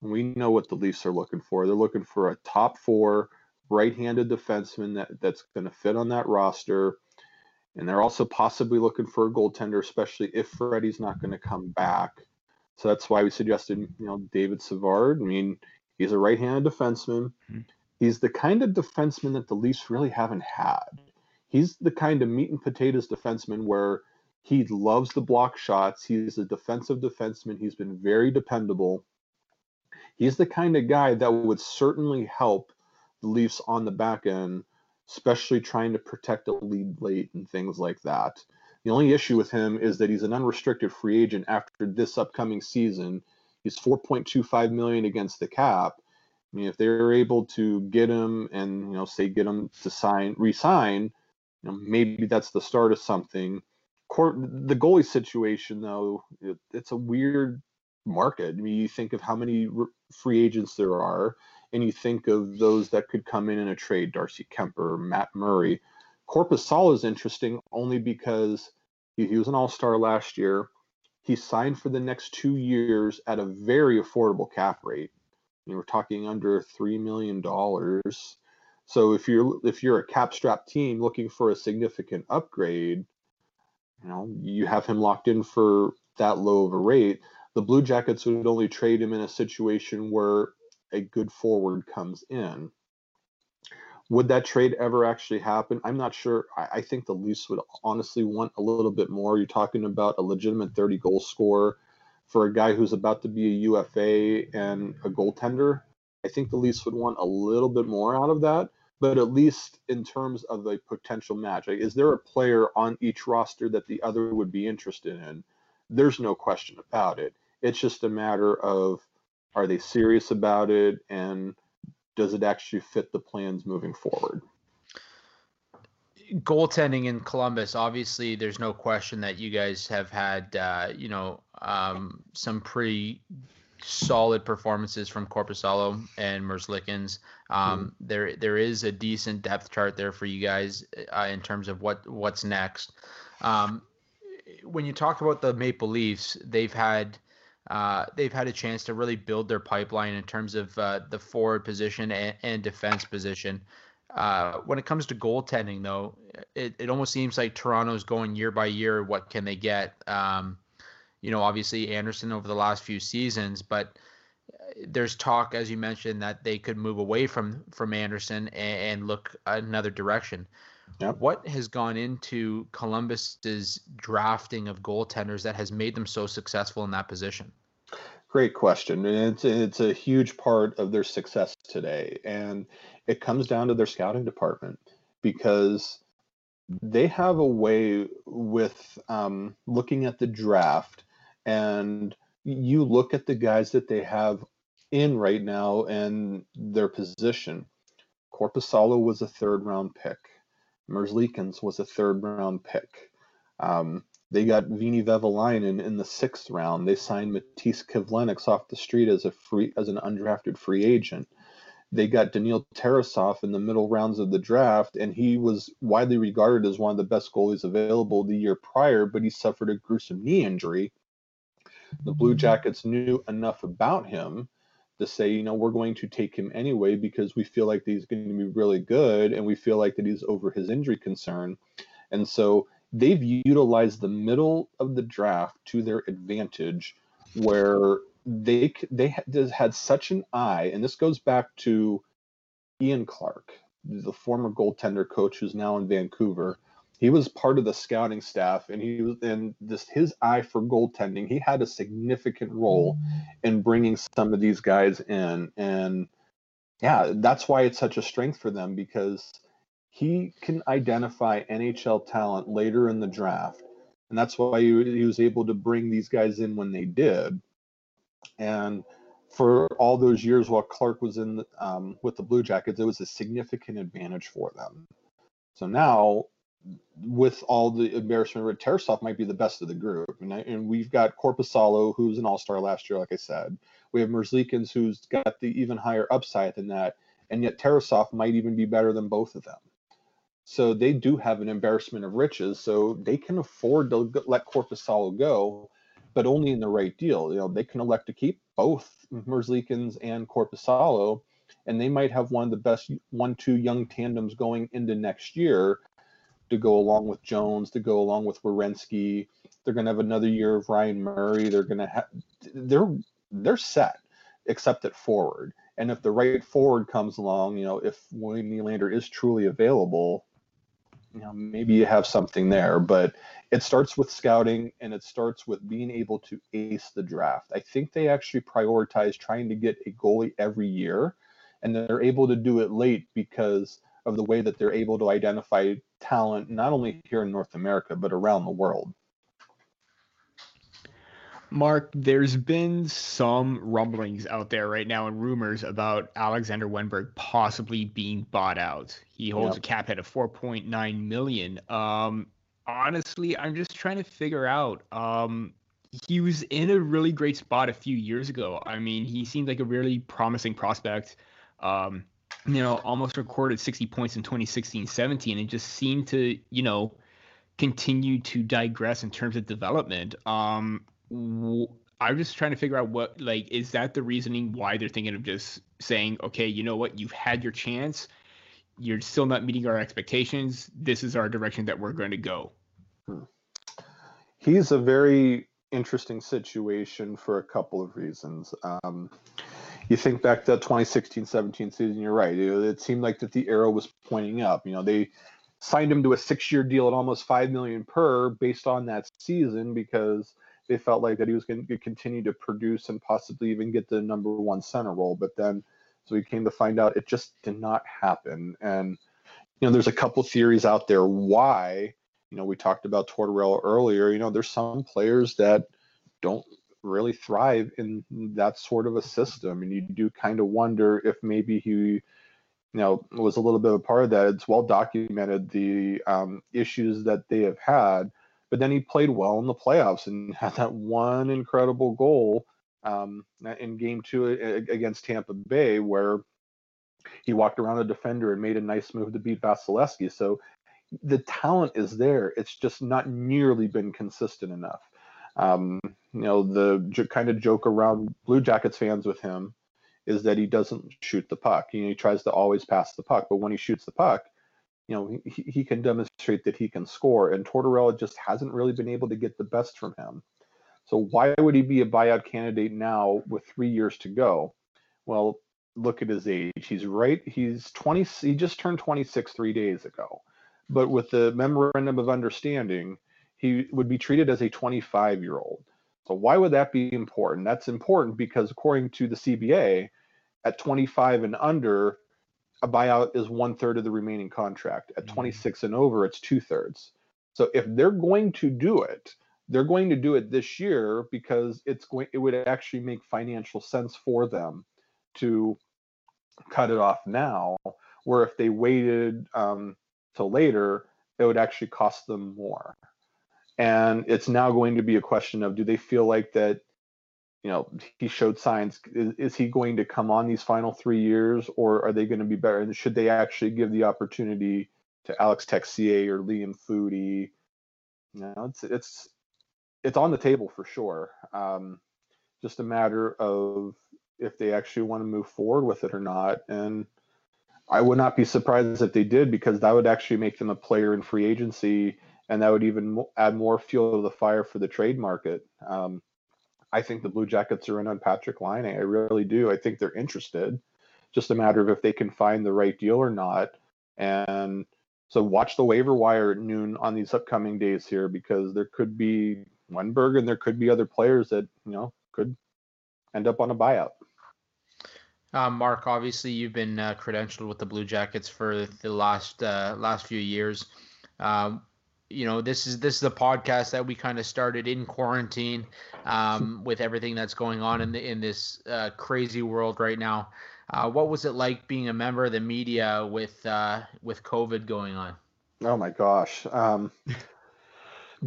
We know what the Leafs are looking for. They're looking for a top four right-handed defenseman that, that's going to fit on that roster. And they're also possibly looking for a goaltender, especially if Freddie's not going to come back. So that's why we suggested, you know, David Savard. I mean, he's a right-handed defenseman. Mm-hmm. He's the kind of defenseman that the Leafs really haven't had. He's the kind of meat and potatoes defenseman where He loves the block shots. He's a defensive defenseman. He's been very dependable. He's the kind of guy that would certainly help the Leafs on the back end, especially trying to protect a lead late and things like that. The only issue with him is that he's an unrestricted free agent after this upcoming season. He's 4.25 million against the cap. I mean, if they're able to get him and you know, say get him to sign, resign, you know, maybe that's the start of something. Court, the goalie situation, though, it, it's a weird market. I mean, you think of how many free agents there are, and you think of those that could come in in a trade: Darcy Kuemper, Matt Murray. Korpisalo is interesting only because he, he was an All Star last year. He signed for the next two years at a very affordable cap rate. You know, we're talking under three million dollars. So if you're if you're a cap strap team looking for a significant upgrade, you know, you have him locked in for that low of a rate. The Blue Jackets would only trade him in a situation where a good forward comes in. Would that trade ever actually happen? I'm not sure. I, I, think the Leafs would honestly want a little bit more. You're talking about a legitimate 30 goal scorer for a guy who's about to be a UFA and a goaltender. I think the Leafs would want a little bit more out of that, but at least in terms of a potential match, like, is there a player on each roster that the other would be interested in? There's no question about it. It's just a matter of are they serious about it and does it actually fit the plans moving forward? Goaltending in Columbus, obviously, there's no question that you guys have had, uh, you know, um, some pretty solid performances from Korpisalo and Merzlikins. Um, mm-hmm. There, there is a decent depth chart there for you guys uh, in terms of what what's next. Um, when you talk about the Maple Leafs, they've had uh, they've had a chance to really build their pipeline in terms of uh, the forward position and, and defense position. Uh, when it comes to goaltending, though, it, it almost seems like Toronto's going year by year. What can they get? Um, you know, obviously Anderson over the last few seasons, but there's talk, as you mentioned, that they could move away from from Anderson and, and look another direction. Yep. What has gone into Columbus's drafting of goaltenders that has made them so successful in that position? Great question. And it's it's a huge part of their success today. And it comes down to their scouting department because they have a way with um, looking at the draft and you look at the guys that they have in right now and their position. Korpisalo was a third round pick. Merzlikins was a third round pick. Um, they got Veini Vehviläinen in the sixth round. They signed Matiss Kivlenieks off the street as a free as an undrafted free agent. They got Daniil Tarasov in the middle rounds of the draft, and he was widely regarded as one of the best goalies available the year prior, but he suffered a gruesome knee injury. The Blue Jackets knew enough about him to say, you know, we're going to take him anyway because we feel like he's going to be really good and we feel like that he's over his injury concern. And so they've utilized the middle of the draft to their advantage where they they had such an eye and this goes back to Ian Clark, the former goaltender coach who's now in Vancouver he was part of the scouting staff and he was and this his eye for goaltending he had a significant role in bringing some of these guys in. And yeah that's why it's such a strength for them because he can identify nhl talent later in the draft. And that's why he, he was able to bring these guys in when they did. And for all those years while clark was in um, with the blue jackets it was a significant advantage for them. So now with all the embarrassment, Tarasov might be the best of the group. And, I, and we've got Korpisalo, who's an all star last year, like I said. We have Merzlikins, who's got the even higher upside than that. And yet Tarasov might even be better than both of them. So they do have an embarrassment of riches. So they can afford to let Korpisalo go, but only in the right deal. You know, they can elect to keep both Merzlikins and Korpisalo, and they might have one of the best one-two young tandems going into next year to go along with Jones, to go along with Werenski. They're going to have another year of Ryan Murray. They're going to have they're they're set, except at forward. And if the right forward comes along, you know, if William Nylander is truly available, you know, maybe you have something there. But it starts with scouting and it starts with being able to ace the draft. I think they actually prioritize trying to get a goalie every year, and they're able to do it late because of the way that they're able to identify talent not only here in North America but around the world. Mark, there's been some rumblings out there right now and rumors about Alexander Wennberg possibly being bought out. He holds yep. a cap hit of 4.9 million. Um, honestly, I'm just trying to figure out. Um, he was in a really great spot a few years ago. I mean, he seemed like a really promising prospect. Um, you know, almost recorded 60 points in 2016-17, and just seemed to, you know, continue to digress in terms of development. Um, I'm just trying to figure out what like is that the reasoning why they're thinking of just saying, okay, you know what, you've had your chance, you're still not meeting our expectations. This is our direction that we're going to go. Hmm. He's a very interesting situation for a couple of reasons. Um, you think back to that 2016-17 season, you're right. It, it seemed like that the arrow was pointing up. You know, they signed him to a six-year deal at almost five million per based on that season because they felt like that he was going to continue to produce and possibly even get the number one center role. But then, so we came to find out it just did not happen. And you know, there's a couple theories out there why. You know, we talked about Tortorella earlier. You know, there's some players that don't really thrive in that sort of a system, and you do kind of wonder if maybe he you know was a little bit of a part of that it's well documented the um, issues that they have had but then he played well in the playoffs and had that one incredible goal um, in game two against Tampa Bay where he walked around a defender and made a nice move to beat Vasilevskiy. So the talent is there. It's just not nearly been consistent enough. Um, you know, the j- kind of joke around Blue Jackets fans with him is that he doesn't shoot the puck. You know, he tries to always pass the puck, but when he shoots the puck, you know, he, he can demonstrate that he can score, and Tortorella just hasn't really been able to get the best from him. So why would he be a buyout candidate now with three years to go? Well, look at his age. He's right. He's 20. He just turned 26 three days ago. But with the memorandum of understanding, he would be treated as a 25 year old. So why would that be important? That's important because according to the CBA, at 25 and under, a buyout is one third of the remaining contract. At mm-hmm. 26 and over, it's two thirds. So if they're going to do it, they're going to do it this year because it's going. It would actually make financial sense for them to cut it off now. Where if they waited um, till later, it would actually cost them more. And it's now going to be a question of do they feel like that you know, he showed signs. Is, is, he going to come on these final three years, or are they going to be better? And should they actually give the opportunity to Alex Texier or Liam Foudy You know, it's it's it's on the table for sure. Um, just a matter of if they actually want to move forward with it or not. And I would not be surprised if they did, because that would actually make them a player in free agency, and that would even add more fuel to the fire for the trade market. Um, I think the Blue Jackets are in on Patrik Laine. I really do. I think they're interested. Just a matter of if they can find the right deal or not. And so watch the waiver wire at noon on these upcoming days here because there could be Wennberg and there could be other players that you know could end up on a buyout. Uh, Mark, obviously you've been uh, credentialed with the Blue Jackets for the last uh, last few years. Um, you know this is this is a podcast that we kind of started in quarantine um, with everything that's going on in the in this uh, crazy world right now. Uh, what was it like being a member of the media with uh, with COVID going on? Oh my gosh. Um,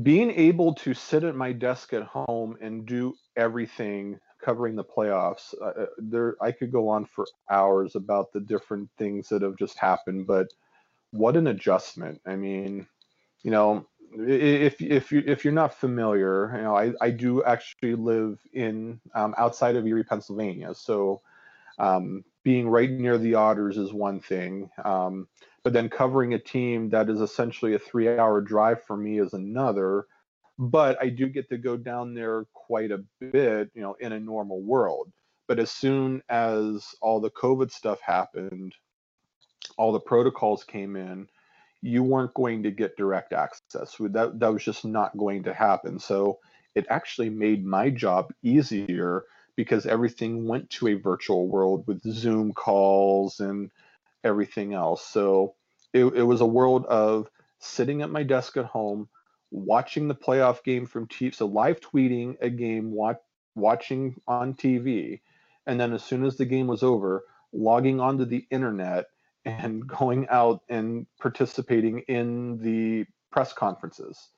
being able to sit at my desk at home and do everything covering the playoffs, uh, uh, there I could go on for hours about the different things that have just happened, but what an adjustment. I mean, you know, if if you if you're not familiar, you know, I, I do actually live in um, outside of Erie, Pennsylvania. So um, being right near the Otters is one thing, um, but then covering a team that is essentially a three-hour drive for me is another. But I do get to go down there quite a bit, you know, in a normal world. But as soon as all the COVID stuff happened, all the protocols came in, you weren't going to get direct access. That that was just not going to happen. So it actually made my job easier because everything went to a virtual world with Zoom calls and everything else. So it, it was a world of sitting at my desk at home, watching the playoff game from TV, so live tweeting a game, watch, watching on TV, and then as soon as the game was over, logging onto the internet and going out and participating in the press conferences.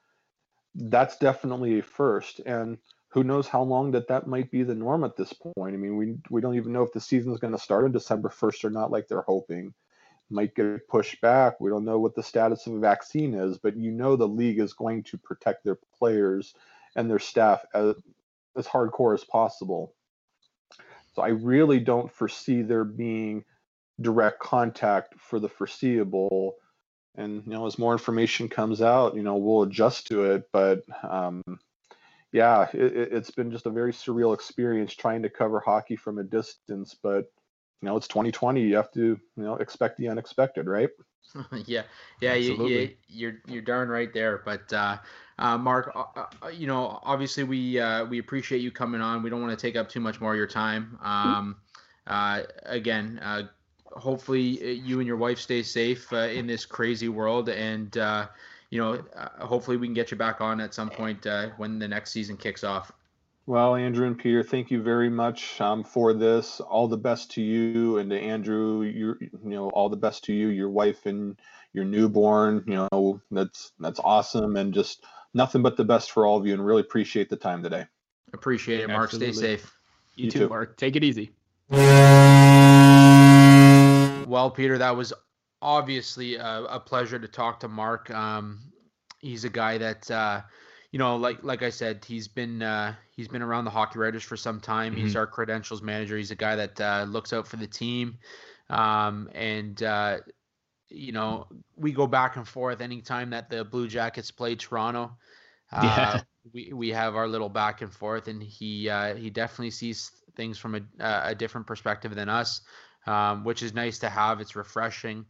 That's definitely a first, and who knows how long that that might be the norm at this point. I mean, we we don't even know if the season is going to start on December 1st or not, like they're hoping. Might get pushed back. We don't know what the status of a vaccine is, but you know the league is going to protect their players and their staff as as hardcore as possible. So I really don't foresee there being direct contact for the foreseeable. And you know, as more information comes out, you know, we'll adjust to it. But um, yeah, it, has been just a very surreal experience trying to cover hockey from a distance. But you know, it's 2020. You have to you know expect the unexpected, right? yeah, yeah, you, you, you're you're darn right there. But uh, uh, Mark, uh, uh, you know, obviously we uh, we appreciate you coming on. We don't want to take up too much more of your time. Um, uh, again, uh, hopefully uh, you and your wife stay safe uh, in this crazy world, and uh, you know, uh, hopefully we can get you back on at some point uh, when the next season kicks off. Well, Andrew and Peter, thank you very much um, for this. All the best to you and to Andrew. You, you know, all the best to you, your wife, and your newborn. You know, that's that's awesome, and just nothing but the best for all of you. And really appreciate the time today. Appreciate it, Mark. Absolutely. Stay safe. You, you too, too, Mark. Take it easy. Well, Peter, that was obviously a, a pleasure to talk to Mark. Um, he's a guy that, uh, you know, like like I said, he's been uh, he's been around the hockey writers for some time. Mm-hmm. He's our credentials manager. He's a guy that uh, looks out for the team, um, and uh, you know, we go back and forth anytime that the Blue Jackets play Toronto. Uh, yeah. we, we have our little back and forth, and he uh, he definitely sees things from a, a different perspective than us um, which is nice to have. It's refreshing.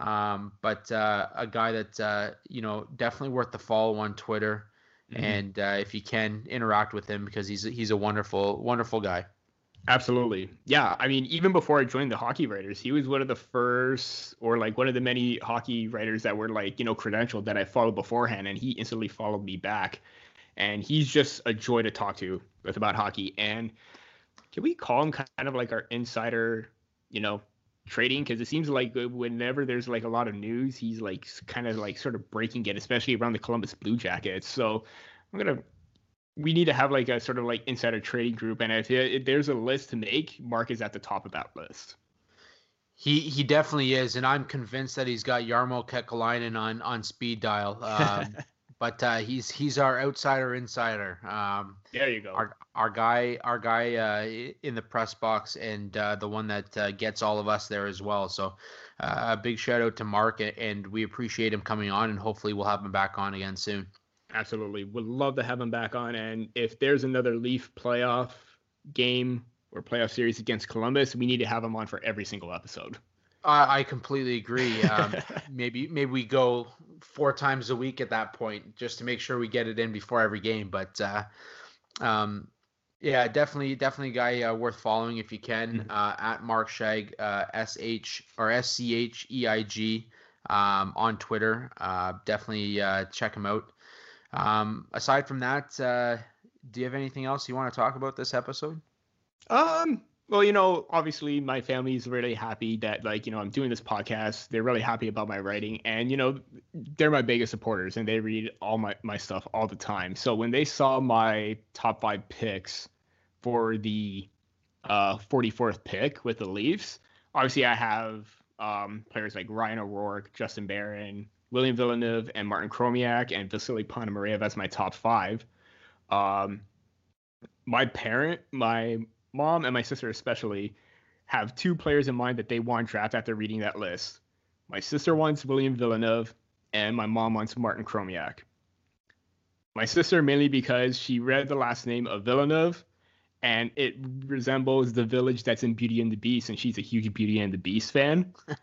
Um, but uh, a guy that uh, you know definitely worth the follow on Twitter, mm-hmm. and uh, if you can interact with him because he's he's a wonderful wonderful guy. Absolutely, yeah. I mean, even before I joined the hockey writers, he was one of the first, or like one of the many hockey writers that were like you know credentialed that I followed beforehand, and he instantly followed me back. And he's just a joy to talk to with about hockey. And can we call him kind of like our insider you know, trading because it seems like whenever there's like a lot of news, he's like kind of like sort of breaking it, especially around the Columbus Blue Jackets. So I'm gonna we need to have like a sort of like insider trading group, and if, if there's a list to make, Mark is at the top of that list. He he definitely is, and I'm convinced that he's got Jarmo Kekalainen on on speed dial. Um, but uh, he's he's our outsider insider. Um, there you go. Our our guy our guy uh, in the press box and uh, the one that uh, gets all of us there as well. So uh, a big shout out to Mark and we appreciate him coming on and hopefully we'll have him back on again soon. Absolutely, would love to have him back on. And if there's another Leaf playoff game or playoff series against Columbus, we need to have him on for every single episode. I, I completely agree. Um, maybe maybe we go four times a week at that point just to make sure we get it in before every game. But uh, um, yeah, definitely definitely a guy uh, worth following if you can mm-hmm. uh, at Mark Scheig uh, S H or S C H E I G um, on Twitter. Uh, definitely uh, check him out. Um, aside from that, uh do you have anything else you want to talk about this episode? Um, well, you know, obviously my family's really happy that like, you know, I'm doing this podcast. They're really happy about my writing and you know, they're my biggest supporters and they read all my my stuff all the time. So when they saw my top 5 picks for the uh 44th pick with the Leafs, obviously I have um players like Ryan O'Rourke, Justin Barron, William Villeneuve and Martin Chromiak and Vasily Ponomarev as my top 5. Um my parent, my mom and my sister especially have two players in mind that they want draft after reading that list. My sister wants William Villeneuve, and my mom wants Martin Chromiak. My sister mainly because she read the last name of Villeneuve, and it resembles the village that's in Beauty and the Beast, and she's a huge Beauty and the Beast fan.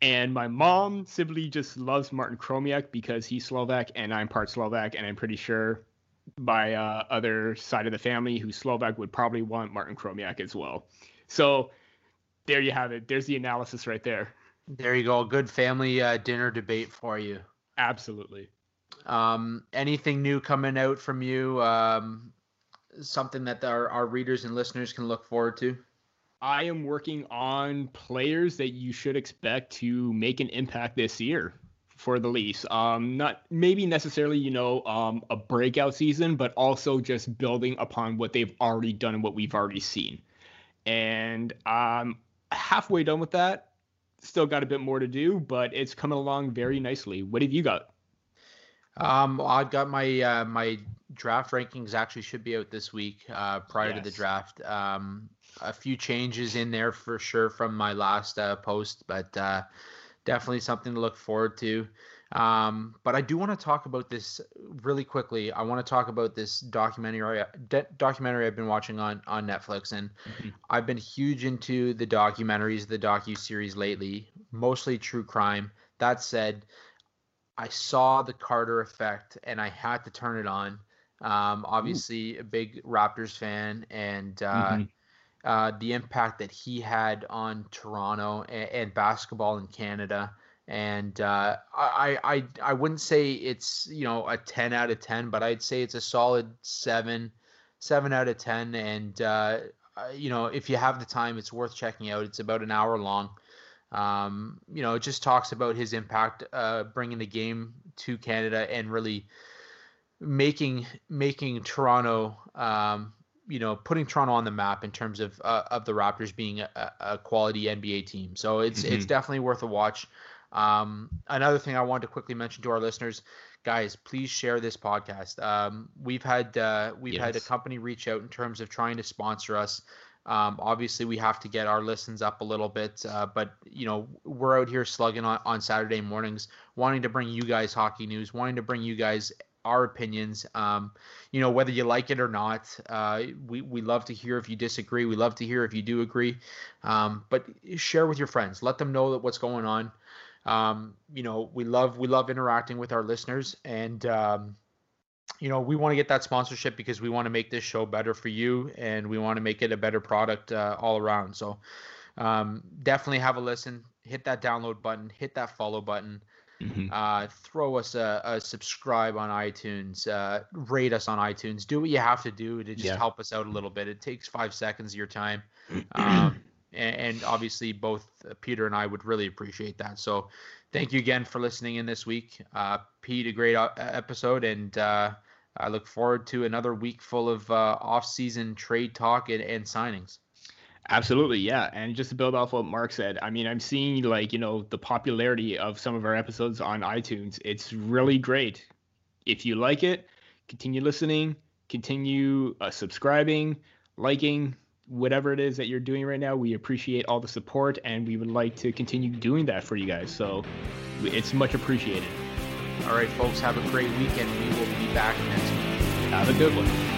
And my mom simply just loves Martin Chromiak because he's Slovak and I'm part Slovak, and I'm pretty sure my uh, other side of the family who's Slovak would probably want Martin Chromiak as well. So there you have it. There's the analysis right there. There you go. Good family uh, dinner debate for you. Absolutely. Um, anything new coming out from you? Um, something that our, our readers and listeners can look forward to? I am working on players that you should expect to make an impact this year for the Leafs. Um, not maybe necessarily, you know, um, a breakout season, but also just building upon what they've already done and what we've already seen. And I'm halfway done with that. Still got a bit more to do, but it's coming along very nicely. What have you got? Um, I got my uh, my draft rankings actually should be out this week uh, prior yes. to the draft. Um, a few changes in there for sure from my last uh, post, but uh, definitely something to look forward to. Um, but I do want to talk about this really quickly. I want to talk about this documentary de- documentary I've been watching on on Netflix, and mm-hmm. I've been huge into the documentaries, the docu series lately, mostly true crime. That said, I saw the Carter Effect, and I had to turn it on. Um, obviously, Ooh. a big Raptors fan, and uh, mm-hmm uh, the impact that he had on Toronto and, and basketball in Canada. And uh, I, I I wouldn't say it's you know a ten out of ten, but I'd say it's a solid seven, seven out of ten. And uh, you know if you have the time, it's worth checking out. It's about an hour long. Um, you know, it just talks about his impact uh, bringing the game to Canada and really making making Toronto um, you know putting Toronto on the map in terms of uh, of the Raptors being a, a, quality NBA team. So it's mm-hmm. it's definitely worth a watch. Um, another thing I wanted to quickly mention to our listeners, guys, please share this podcast. Um, we've had uh, we've yes. had a company reach out in terms of trying to sponsor us. Um, obviously, we have to get our listens up a little bit, uh, but you know we're out here slugging on, on Saturday mornings, wanting to bring you guys hockey news, wanting to bring you guys our opinions. Um, you know, whether you like it or not, uh, we, we love to hear if you disagree. We love to hear if you do agree. Um, but share with your friends. Let them know that what's going on. Um, you know, we love we love interacting with our listeners, and um, you know, we want to get that sponsorship because we want to make this show better for you, and we want to make it a better product uh, all around. So um, definitely have a listen. Hit that download button. Hit that follow button. Mm-hmm. Uh, throw us a, a, subscribe on iTunes, uh, rate us on iTunes. Do what you have to do to just yeah. help us out a little bit. It takes five seconds of your time, um, and, and, obviously both Peter and I would really appreciate that. So, thank you again for listening in this week, uh, Pete. A great uh, episode, and uh, I look forward to another week full of uh, off-season trade talk and, and signings. Absolutely, yeah. And just to build off what Mark said, I mean, I'm seeing like, you know, the popularity of some of our episodes on iTunes. It's really great. If you like it, continue listening, continue uh, subscribing, liking, whatever it is that you're doing right now. We appreciate all the support and we would like to continue doing that for you guys. So it's much appreciated. All right, folks, have a great weekend. We will be back next week. Have a good one.